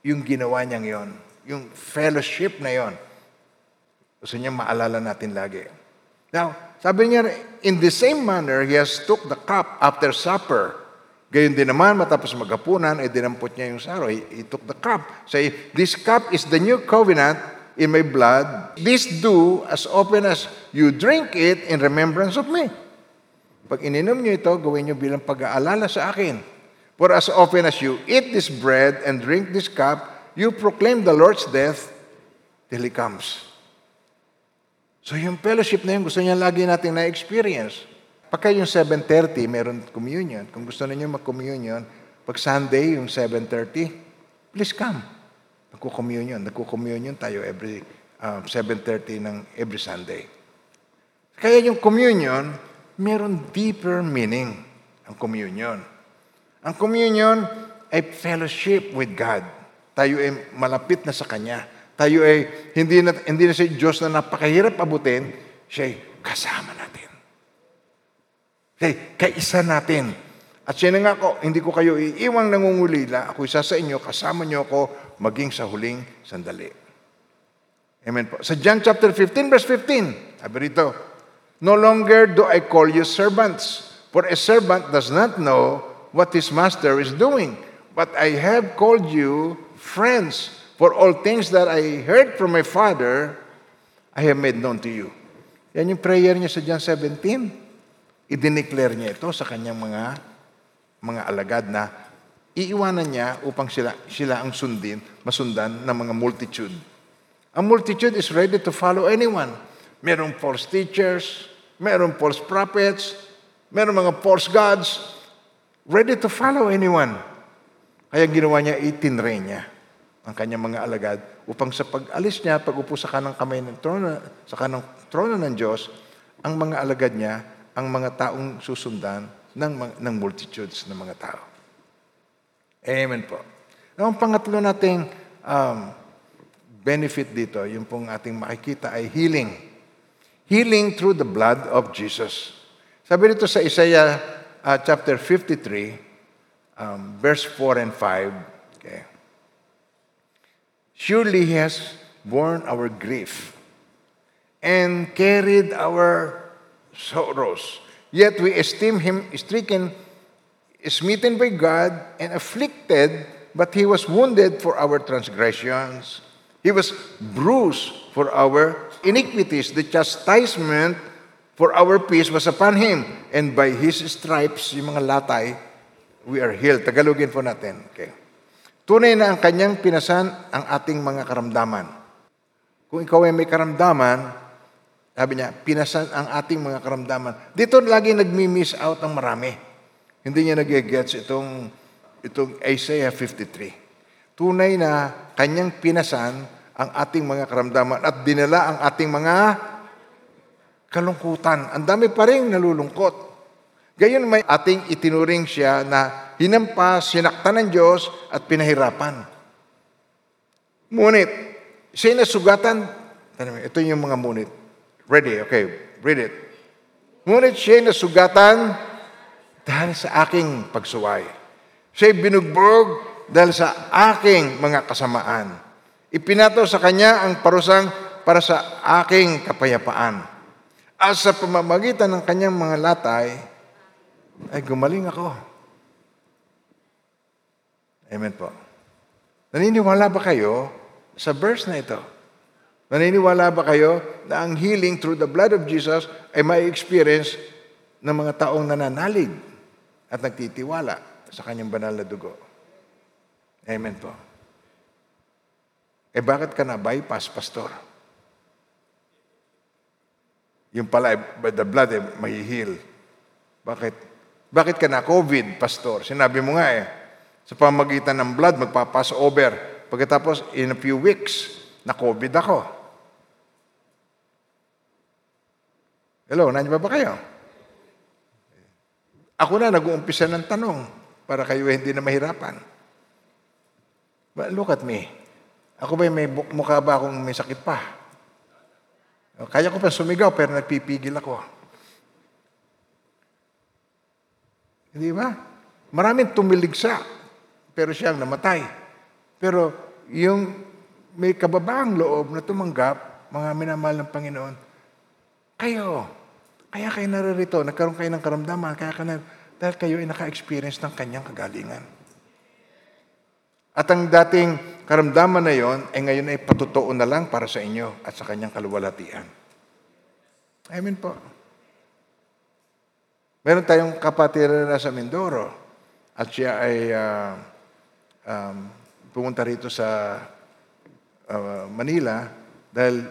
yung ginawa niyang yon, yung fellowship na yon. Gusto niya maalala natin lagi. Now, sabi niya, in the same manner, he has took the cup after supper. Gayon din naman, matapos maghapunan, ay dinampot niya yung saro. He, he took the cup. Say, this cup is the new covenant in my blood. This do as often as you drink it in remembrance of me. Pag ininom niyo ito, gawin niyo bilang pag-aalala sa akin. For as often as you eat this bread and drink this cup, you proclaim the Lord's death till He comes. So yung fellowship na yun, gusto niya lagi natin na-experience. Pagka yung 7.30, meron communion. Kung gusto niyo mag-communion, pag Sunday, yung 7.30, please come. Nagko-communion. Nagko-communion tayo every um, 7.30 ng every Sunday. Kaya yung communion, meron deeper meaning ang communion. Ang communion ay fellowship with God. Tayo ay malapit na sa Kanya. Tayo ay hindi na, hindi na si Diyos na napakahirap abutin, siya ay kasama natin. Siya kaisa natin. At siya nga ako, hindi ko kayo iiwang nangungulila, ako isa sa inyo, kasama niyo ako maging sa huling sandali. Amen po. Sa John chapter 15, verse 15, sabi rito, No longer do I call you servants, for a servant does not know what his master is doing. But I have called you friends, for all things that I heard from my Father, I have made known to you. Yan yung prayer niya sa John 17. Idineclare niya ito sa kanyang mga mga alagad na iiwanan niya upang sila, sila ang sundin, masundan ng mga multitude. Ang multitude is ready to follow anyone. Merong false teachers, merong false prophets, merong mga false gods, ready to follow anyone. Kaya ginawa niya, itinray niya ang kanyang mga alagad upang sa pag-alis niya, pag-upo sa kanang kamay ng trono, sa kanang trono ng Diyos, ang mga alagad niya, ang mga taong susundan ng, ng multitudes ng mga tao. Amen po. Now, ang pangatlo nating um, benefit dito, yung pong ating makikita ay healing. Healing through the blood of Jesus. Sabi dito sa Isaiah uh, chapter 53, um, verse 4 and 5, okay. Surely He has borne our grief and carried our sorrows. Yet we esteem Him stricken, smitten by God, and afflicted, but He was wounded for our transgressions. He was bruised for our iniquities. The chastisement for our peace was upon Him. And by His stripes, yung mga latay, we are healed. Tagalogin po natin. Okay. Tunay na ang kanyang pinasan ang ating mga karamdaman. Kung ikaw ay may karamdaman, sabi niya, pinasan ang ating mga karamdaman. Dito lagi nagmi-miss out ang marami. Hindi niya nag-gets itong, itong Isaiah 53. Tunay na kanyang pinasan ang ating mga karamdaman at dinala ang ating mga kalungkutan. Ang dami pa rin nalulungkot. Gayon may ating itinuring siya na hinampas, sinaktan ng Diyos at pinahirapan. Ngunit, siya nasugatan, ito yung mga ngunit. Ready, okay, read it. Ngunit siya nasugatan dahil sa aking pagsuway. Siya binugbog dahil sa aking mga kasamaan. Ipinato sa kanya ang parusang para sa aking kapayapaan. At sa pamamagitan ng kanyang mga latay, ay gumaling ako. Amen po. Naniniwala ba kayo sa verse na ito? Naniniwala ba kayo na ang healing through the blood of Jesus ay may experience ng mga taong nananalig at nagtitiwala sa kanyang banal na dugo? Amen po. Eh bakit ka na bypass, pastor? Yung pala, by the blood, eh, may heal. Bakit? Bakit ka na COVID, pastor? Sinabi mo nga eh, sa pamagitan ng blood, magpapass over. Pagkatapos, in a few weeks, na COVID ako. Hello, nandiyan ba ba kayo? Ako na nag-uumpisa ng tanong para kayo hindi na mahirapan. But look at me. Ako ba may mukha ba akong may sakit pa? Kaya ko pa sumigaw pero nagpipigil ako. Hindi ba? Maraming tumiligsa pero siyang namatay. Pero yung may kababaang loob na tumanggap, mga minamahal ng Panginoon, kayo, kaya kayo naririto, nagkaroon kayo ng karamdaman, kaya ka na, dahil kayo ay naka-experience ng kanyang kagalingan. At ang dating karamdaman na yon ay ngayon ay patotoo na lang para sa inyo at sa kanyang kaluwalhatian. Amen po. Meron tayong kapatid na sa Mindoro at siya ay uh, um, pumunta rito sa uh, Manila dahil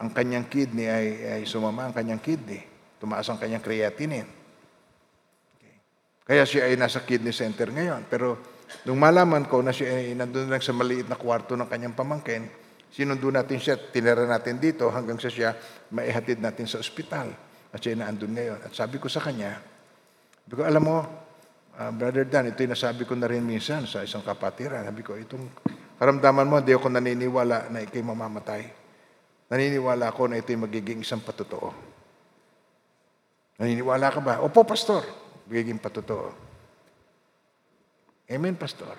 ang kanyang kidney ay, ay sumama ang kanyang kidney. Tumaas ang kanyang creatinine. Okay. Kaya siya ay nasa kidney center ngayon. Pero nung malaman ko na siya ay nandun lang sa maliit na kwarto ng kanyang pamangkin, sinundo natin siya, tinira natin dito hanggang sa siya maihatid natin sa ospital. At siya naandun ngayon. At sabi ko sa kanya, sabi alam mo, uh, Brother Dan, ito yung nasabi ko na rin minsan sa isang kapatiran. Sabi ko, itong karamdaman mo, hindi ako naniniwala na ikay mamamatay. Naniniwala ako na ito'y magiging isang patotoo. Naniniwala ka ba? Opo, pastor. Magiging patotoo. Amen, pastor.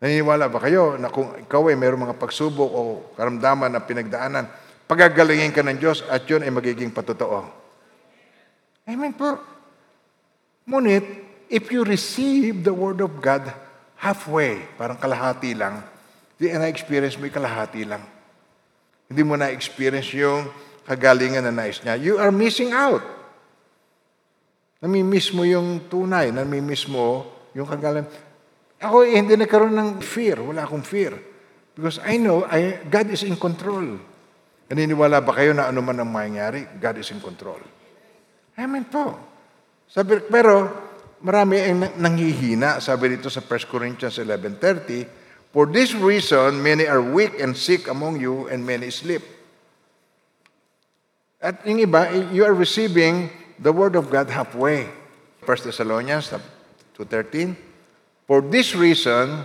Naniniwala ba kayo na kung ikaw ay mayroong mga pagsubok o karamdaman na pinagdaanan, pagagalingin ka ng Diyos at yun ay magiging patotoo? Amen po. Ngunit, if you receive the Word of God halfway, parang kalahati lang, di na-experience mo yung kalahati lang. Hindi mo na-experience yung kagalingan na nais niya. You are missing out. Namimiss mo yung tunay. Namimiss mo yung kagalingan. Ako eh, hindi nagkaroon ng fear. Wala akong fear. Because I know I, God is in control. Naniniwala ba kayo na ano man ang mangyari? God is in control. Amen po. Sabi, pero marami ang nanghihina. Sabi dito sa 1 Corinthians 11.30, For this reason, many are weak and sick among you, and many sleep. At yung iba, you are receiving the word of God halfway. 1 Thessalonians 2.13 For this reason,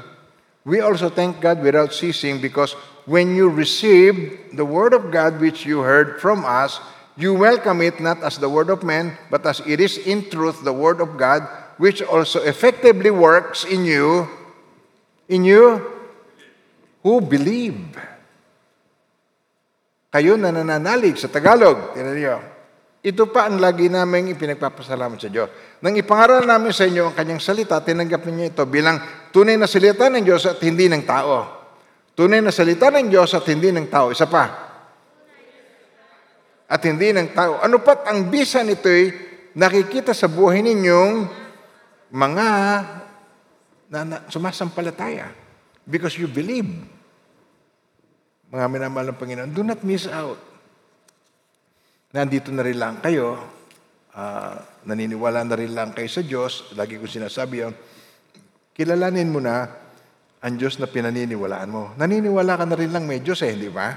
we also thank God without ceasing, because when you received the word of God which you heard from us, you welcome it not as the word of man, but as it is in truth the word of God, which also effectively works in you, in you who believe. Kayo na nananalig sa Tagalog. Tinan niyo. Ito pa ang lagi namin ipinagpapasalamat sa Diyos. Nang ipangaral namin sa inyo ang kanyang salita, tinanggap ninyo ito bilang tunay na salita ng Diyos at hindi ng tao. Tunay na salita ng Diyos at hindi ng tao. Isa pa. At hindi ng tao. Ano pat ang bisa nito'y nakikita sa buhay ninyong mga na, na, sumasampalataya. Because you believe mga minamahal ng Panginoon, do not miss out. Nandito na rin lang kayo, uh, naniniwala na rin lang kayo sa Diyos, lagi ko sinasabi yun, kilalanin mo na ang Diyos na pinaniniwalaan mo. Naniniwala ka na rin lang may Diyos eh, di ba?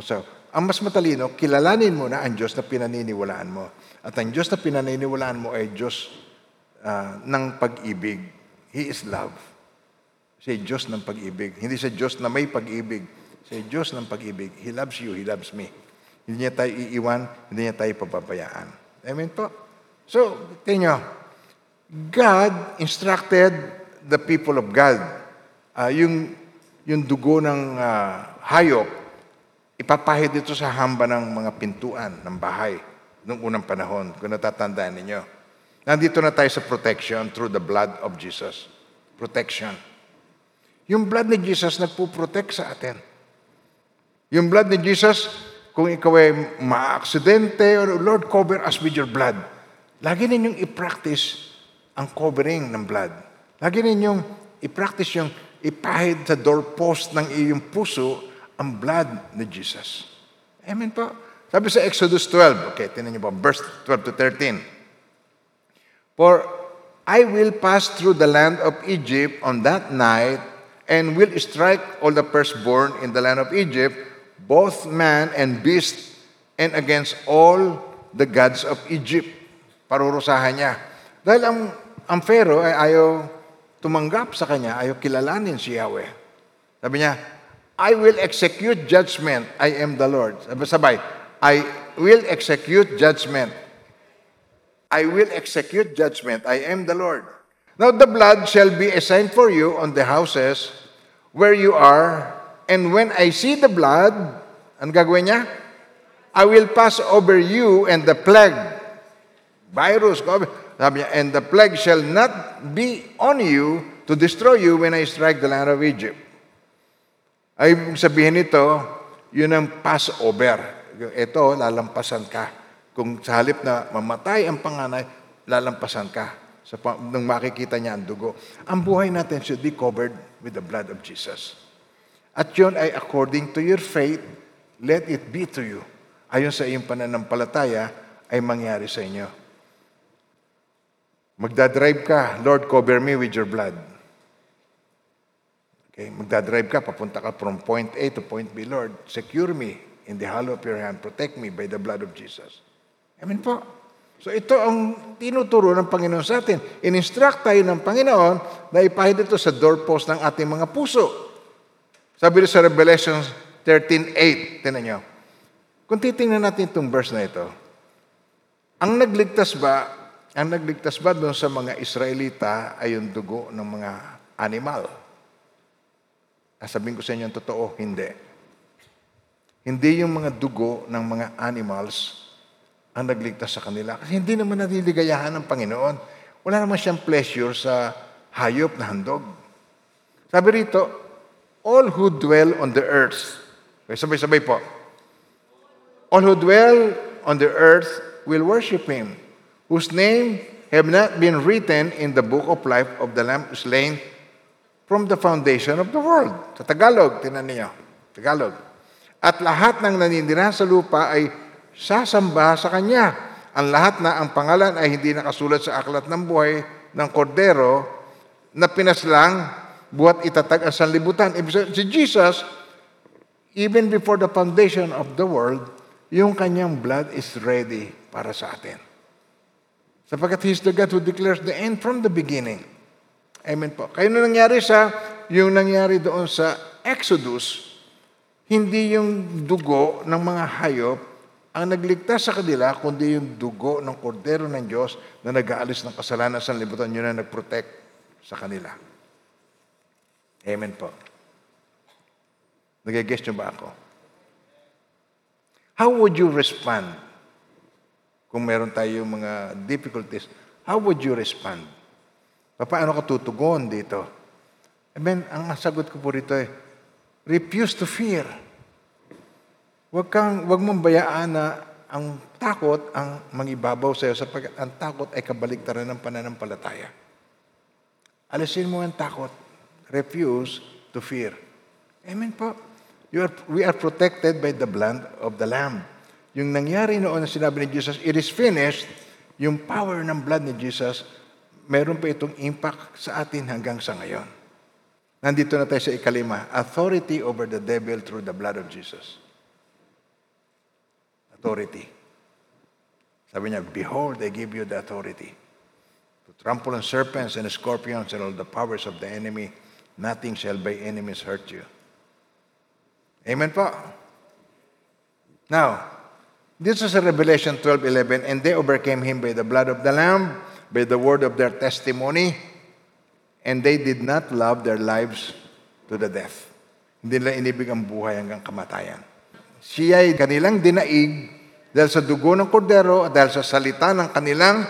So, ang mas matalino, kilalanin mo na ang Diyos na pinaniniwalaan mo. At ang Diyos na pinaniniwalaan mo ay Diyos uh, ng pag-ibig. He is love. Siya Diyos ng pag-ibig. Hindi siya Diyos na may pag-ibig. Siya Diyos ng pag-ibig. He loves you, He loves me. Hindi niya tayo iiwan, hindi niya tayo pababayaan. Amen po? So, tingnan God instructed the people of God. Uh, yung, yung dugo ng uh, hayop, ipapahid dito sa hamba ng mga pintuan ng bahay noong unang panahon, kung natatandaan ninyo. Nandito na tayo sa protection through the blood of Jesus. Protection. Yung blood ni Jesus nagpo-protect sa atin. Yung blood ni Jesus, kung ikaw ay ma-aksidente, Lord, cover us with your blood. Lagi ninyong i-practice ang covering ng blood. Lagi ninyong i-practice yung ipahid sa doorpost ng iyong puso ang blood ni Jesus. Amen po. Sabi sa Exodus 12, okay, tinan niyo po, verse 12 to 13. For I will pass through the land of Egypt on that night and will strike all the firstborn in the land of Egypt, both man and beast, and against all the gods of Egypt. Parurusahan niya. Dahil ang ang Pharaoh ay ayaw tumanggap sa kanya, ayaw kilalanin si Yahweh. Sabi niya, I will execute judgment. I am the Lord. Sabay, I will execute judgment. I will execute judgment. I am the Lord. Now the blood shall be a sign for you on the houses where you are, and when I see the blood, ang gagawin niya? I will pass over you and the plague. Virus, sabi niya, and the plague shall not be on you to destroy you when I strike the land of Egypt. Ay sabihin nito, yun ang Passover. Ito, lalampasan ka. Kung sa halip na mamatay ang panganay, lalampasan ka. Sa, nung makikita niya ang dugo. Ang buhay natin should be covered with the blood of Jesus. At yun ay according to your faith, let it be to you. Ayon sa iyong pananampalataya, ay mangyari sa inyo. Magdadrive ka, Lord, cover me with your blood. Okay, magdadrive ka, papunta ka from point A to point B, Lord, secure me in the hollow of your hand, protect me by the blood of Jesus. Amen po. So ito ang tinuturo ng Panginoon sa atin. In-instruct tayo ng Panginoon na ipahid ito sa doorpost ng ating mga puso. Sabi rin sa Revelation 13.8, tinan nyo. Kung titingnan natin itong verse na ito, ang nagligtas ba ang nagligtas ba doon sa mga Israelita ay yung dugo ng mga animal? Sabihin ko sa inyo ang totoo, hindi. Hindi yung mga dugo ng mga animals ang nagligtas sa kanila. Kasi hindi naman naliligayahan ng Panginoon. Wala naman siyang pleasure sa hayop na handog. Sabi rito, all who dwell on the earth. Okay, sabay-sabay po. All who dwell on the earth will worship Him whose name have not been written in the book of life of the Lamb slain from the foundation of the world. Sa Tagalog, tinan niyo. Tagalog. At lahat ng naninira sa lupa ay sasamba sa Kanya. Ang lahat na ang pangalan ay hindi nakasulat sa aklat ng buhay ng kordero na pinaslang buhat itatag ang sanlibutan. Si Jesus, even before the foundation of the world, yung kanyang blood is ready para sa atin. Sapagkat He's the God who declares the end from the beginning. Amen po. Kaya nung nangyari sa, yung nangyari doon sa Exodus, hindi yung dugo ng mga hayop ang nagligtas sa kanila, kundi yung dugo ng kordero ng Diyos na nag-aalis ng kasalanan sa libutan, yun na nag-protect sa kanila. Amen po. Nag-guess nyo ba ako? How would you respond kung meron tayong mga difficulties, how would you respond? Paano ka tutugon dito? Amen, ang sagot ko po rito ay, refuse to fear. Huwag kang, huwag mong bayaan na ang takot ang mangibabaw sa iyo sapagkat ang takot ay kabaligtaran ng pananampalataya. Alisin mo ang takot. Refuse to fear. Amen po. You are, we are protected by the blood of the Lamb. Yung nangyari noon na sinabi ni Jesus, it is finished, yung power ng blood ni Jesus, meron pa itong impact sa atin hanggang sa ngayon. Nandito na tayo sa ikalima, authority over the devil through the blood of Jesus. Authority. Sabi niya, Behold, I give you the authority to trample on serpents and scorpions and all the powers of the enemy, nothing shall by enemies hurt you. Amen po. Now, this is a Revelation 12:11, and they overcame him by the blood of the Lamb, by the word of their testimony, and they did not love their lives to the death. Hindi nila inibig ang buhay hanggang kamatayan. Siya ay kanilang dinaig dahil sa dugo ng kordero at dahil sa salita ng kanilang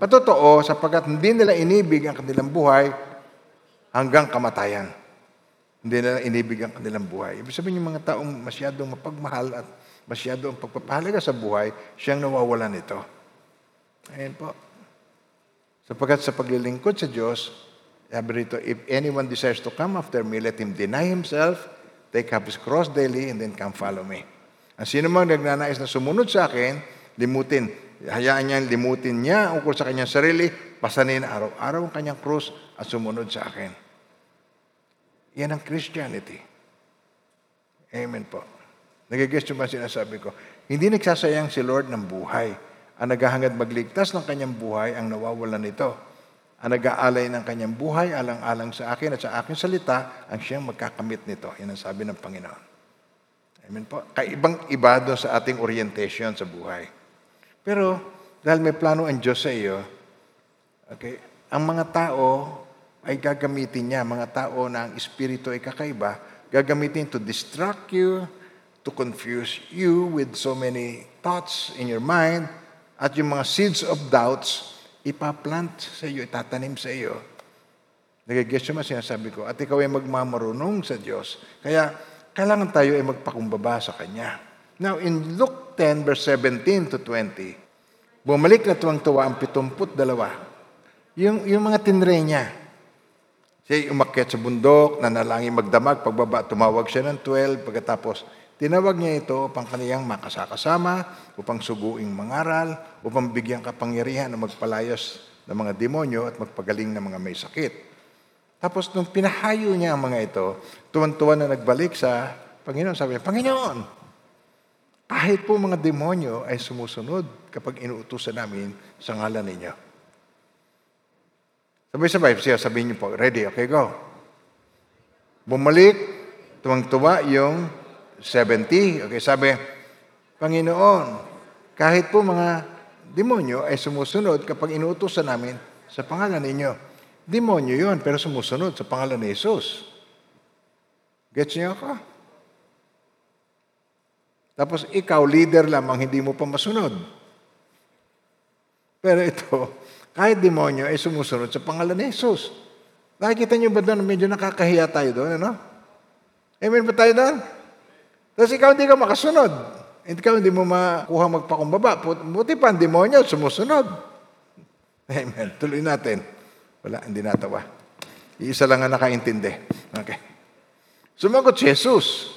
patotoo sapagkat hindi nila inibig ang kanilang buhay hanggang kamatayan. Hindi nila inibig ang kanilang buhay. Ibig sabihin yung mga taong masyadong mapagmahal at masyadong pagpapahalaga sa buhay, siyang nawawalan nito. Ayan po. Sapagkat sa paglilingkod sa Diyos, sabi rito, if anyone desires to come after me, let him deny himself, take up his cross daily, and then come follow me. Ang sino mang nagnanais na sumunod sa akin, limutin. Hayaan niya, limutin niya ukol sa kanyang sarili, pasanin araw-araw ang kanyang krus at sumunod sa akin. Yan ang Christianity. Amen po. Nagigest yung ba sinasabi ko? Hindi nagsasayang si Lord ng buhay. Ang naghahangad magligtas ng kanyang buhay ang nawawalan nito. Ang nag-aalay ng kanyang buhay alang-alang sa akin at sa aking salita ang siyang magkakamit nito. Yan ang sabi ng Panginoon. Amen po. Kaibang iba doon sa ating orientation sa buhay. Pero dahil may plano ang Diyos sa iyo, okay, ang mga tao ay gagamitin niya, mga tao na ang espiritu ay kakaiba, gagamitin to distract you, to confuse you with so many thoughts in your mind, at yung mga seeds of doubts, ipaplant sa iyo, itatanim sa iyo. Nagigets mo sinasabi ko, at ikaw ay magmamarunong sa Diyos. Kaya, kailangan tayo ay magpakumbaba sa Kanya. Now, in Luke 10, verse 17 to 20, bumalik na tuwang-tuwa ang 72. Yung, yung mga tinre niya, siya umakyat sa bundok, nanalangin magdamag, pagbaba, tumawag siya ng 12, pagkatapos tinawag niya ito upang kaniyang makasakasama, upang suguing mangaral, upang bigyang kapangyarihan na magpalayas ng mga demonyo at magpagaling ng mga may sakit. Tapos nung pinahayo niya ang mga ito, tuwan-tuwa na nagbalik sa Panginoon, sabi niya, Panginoon, kahit po mga demonyo ay sumusunod kapag inuutusan namin sa ngalan ninyo. Sabay-sabay siya, sabihin niyo po, ready, okay, go. Bumalik, tuwang-tuwa yung 70. Okay, sabi, Panginoon, kahit po mga demonyo ay sumusunod kapag inuutosan namin sa pangalan ninyo. Demonyo yon pero sumusunod sa pangalan ni Jesus. Gets niyo ako? Tapos ikaw, leader lamang, hindi mo pa masunod. Pero ito, kahit demonyo ay sumusunod sa pangalan ni Jesus. Nakikita niyo ba doon, medyo nakakahiya tayo doon, ano? Amen ba tayo doon? Tapos ikaw hindi ka makasunod. Ikaw hindi mo makuha magpakumbaba. Buti pa demonyo, sumusunod. Amen. Tuloy natin. Wala, hindi natawa. Iisa lang ang nakaintindi. Okay. Sumagot si Jesus.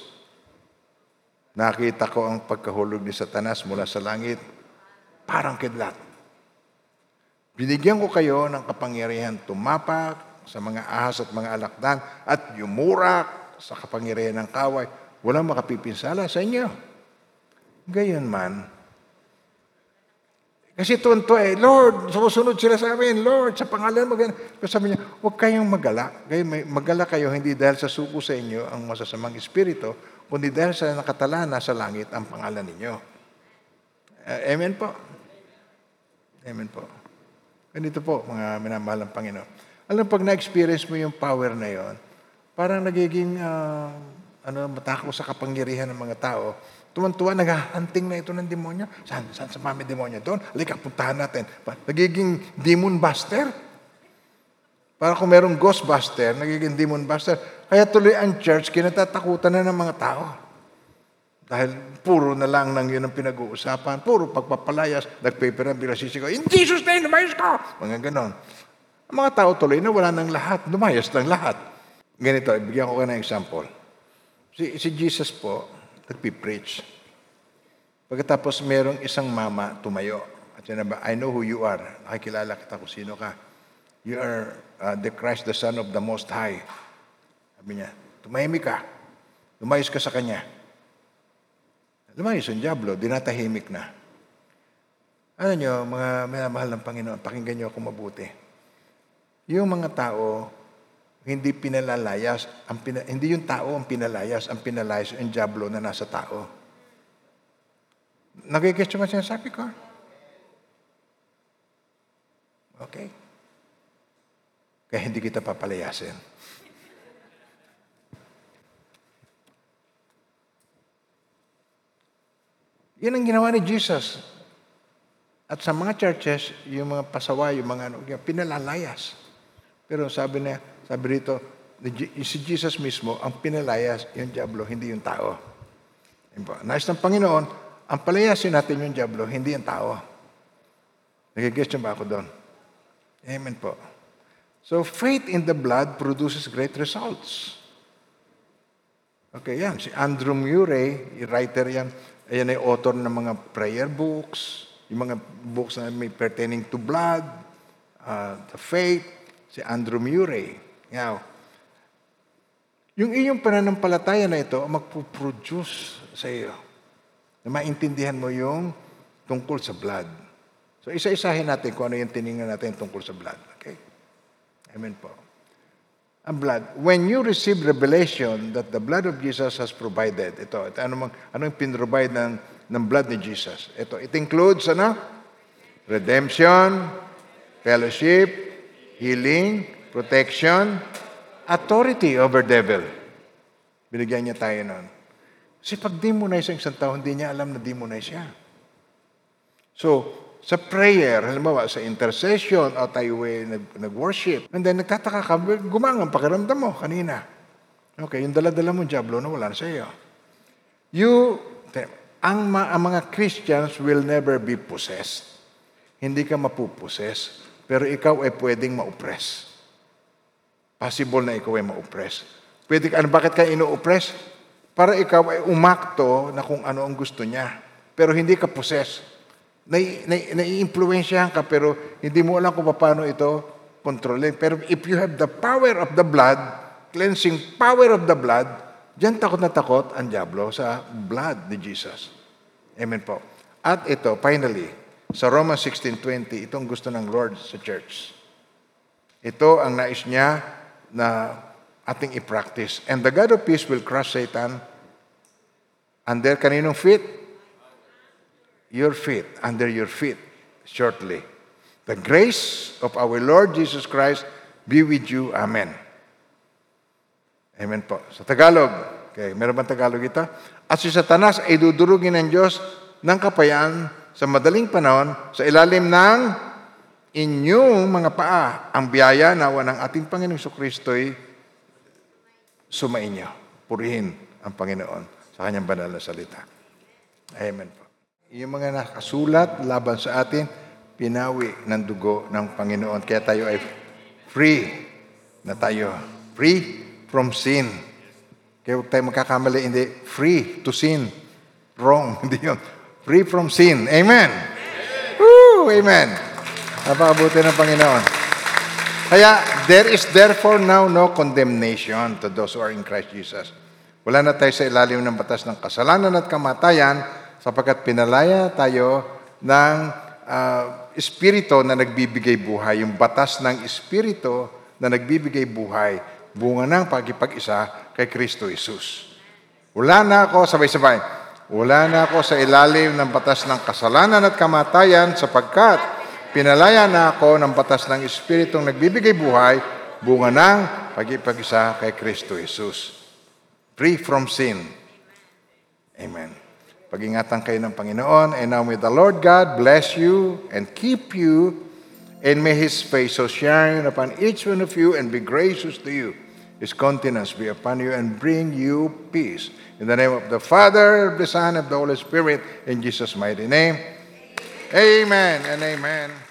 Nakita ko ang pagkahulog ni Satanas mula sa langit. Parang kidlat. Binigyan ko kayo ng kapangyarihan tumapak sa mga ahas at mga alakdan at yumurak sa kapangyarihan ng kaway. Walang makapipinsala sa inyo. Gayon man, kasi tuwan eh, Lord, sumusunod sila sa amin, Lord, sa pangalan mo. Pero sabi niya, huwag kayong magala. Magala kayo hindi dahil sa suko sa inyo ang masasamang espiritu, kundi dahil sa nakatala na sa langit ang pangalan ninyo. Uh, amen po. Amen po. Ganito po, mga minamahal ng Panginoon. Alam, pag na-experience mo yung power na yon, parang nagiging uh, ano, matakaw sa kapangyarihan ng mga tao, Tuwan-tuwa, na ito ng demonyo. Saan? Saan sa mami demonyo? Doon. Halika, puntahan natin. Nagiging demon buster. Para kung merong ghostbuster, nagiging demon buster. Kaya tuloy ang church, kinatatakutan na ng mga tao. Dahil puro na lang nang yun ang pinag-uusapan. Puro pagpapalayas, nagpaper ang ko, In Jesus' name, lumayas ka! Mga ganon. Ang mga tao tuloy na wala ng lahat. Lumayas lang lahat. Ganito, ibigyan ko ka ng example. Si, si Jesus po, nagpipreach. Pagkatapos merong isang mama tumayo. At ba, I know who you are. Nakikilala kita kung sino ka. You are uh, the Christ, the Son of the Most High. Sabi niya, tumahimik ka. Lumayos ka sa Kanya. Lumayos ang Diablo, dinatahimik na. Ano nyo, mga minamahal ng Panginoon, pakinggan nyo ako mabuti. Yung mga tao hindi pinalalayas. Ang pina, hindi yung tao ang pinalayas, ang pinalayas yung diablo na nasa tao. Nagigets mo sinasabi ko? Okay. Kaya hindi kita papalayasin. Yan ang ginawa ni Jesus. At sa mga churches, yung mga pasawa, yung mga ano, pinalalayas. Pero sabi niya, sabi rito, si Jesus mismo ang pinalayas yung diablo, hindi yung tao. Nais ng Panginoon, ang palayasin natin yung diablo, hindi yung tao. Nagigest ba ako doon? Amen po. So, faith in the blood produces great results. Okay, yan. Si Andrew Murray, writer yan, Ayan ay author ng mga prayer books, yung mga books na may pertaining to blood, uh, the faith, si Andrew Murray. Now, yung iyong pananampalataya na ito magpo-produce sa iyo na maintindihan mo yung tungkol sa blood. So, isa-isahin natin kung ano yung tiningnan natin tungkol sa blood. Okay? Amen po ang blood. When you receive revelation that the blood of Jesus has provided, ito, ito ano, mang, ano yung pinrovide ng, ng blood ni Jesus? Ito, it includes ano? Redemption, fellowship, healing, protection, authority over devil. Binigyan niya tayo nun. Kasi pag demonize ang isang tao, hindi niya alam na demonize siya. So, sa prayer, halimbawa sa intercession, o tayo ay nag, nag-worship, and then nagtataka ka, gumangang pakiramdam mo kanina. Okay, yung dala-dala mo, Diablo, na wala na sa iyo. You, ang, ang mga Christians will never be possessed. Hindi ka mapuposes, pero ikaw ay pwedeng ma-oppress. Possible na ikaw ay ma-oppress. Pwede ka, ano, bakit ka ino-oppress? Para ikaw ay umakto na kung ano ang gusto niya. Pero hindi ka possessed nai-influensyahan ka pero hindi mo alam kung paano ito kontrolin. Pero if you have the power of the blood, cleansing power of the blood, diyan takot na takot ang Diablo sa blood ni Jesus. Amen po. At ito, finally, sa Romans 16.20, itong gusto ng Lord sa church. Ito ang nais niya na ating i-practice. And the God of peace will crush Satan under kaninong feet? your feet, under your feet shortly. The grace of our Lord Jesus Christ be with you. Amen. Amen po. Sa Tagalog, okay, meron bang Tagalog ito? At si Satanas ay dudurugin ng Diyos ng kapayaan sa madaling panahon sa ilalim ng inyong mga paa. Ang biyaya nawa ng ating Panginoong Kristo'y sumainyo. Purihin ang Panginoon sa kanyang banal na salita. Amen po. Yung mga nakasulat laban sa atin, pinawi ng dugo ng Panginoon. Kaya tayo ay free na tayo. Free from sin. Kaya tayo magkakamali, hindi free to sin. Wrong, [LAUGHS] hindi yun. Free from sin. Amen. Amen. Woo, amen. Napakabuti ng Panginoon. Kaya, there is therefore now no condemnation to those who are in Christ Jesus. Wala na tayo sa ilalim ng batas ng kasalanan at kamatayan, sapagkat pinalaya tayo ng uh, espiritu na nagbibigay buhay, yung batas ng espiritu na nagbibigay buhay, bunga ng pagkipag-isa kay Kristo Jesus. Wala na ako, sabay-sabay, wala na ako sa ilalim ng batas ng kasalanan at kamatayan sapagkat pinalaya na ako ng batas ng Espiritong nagbibigay buhay, bunga ng pagkipag-isa kay Kristo Jesus. Free from sin. Amen. Pag-ingatan kayo ng Panginoon. And now may the Lord God bless you and keep you, and may His face so shine upon each one of you and be gracious to you. His countenance be upon you and bring you peace. In the name of the Father, of the Son, of the Holy Spirit, in Jesus' mighty name. Amen and amen.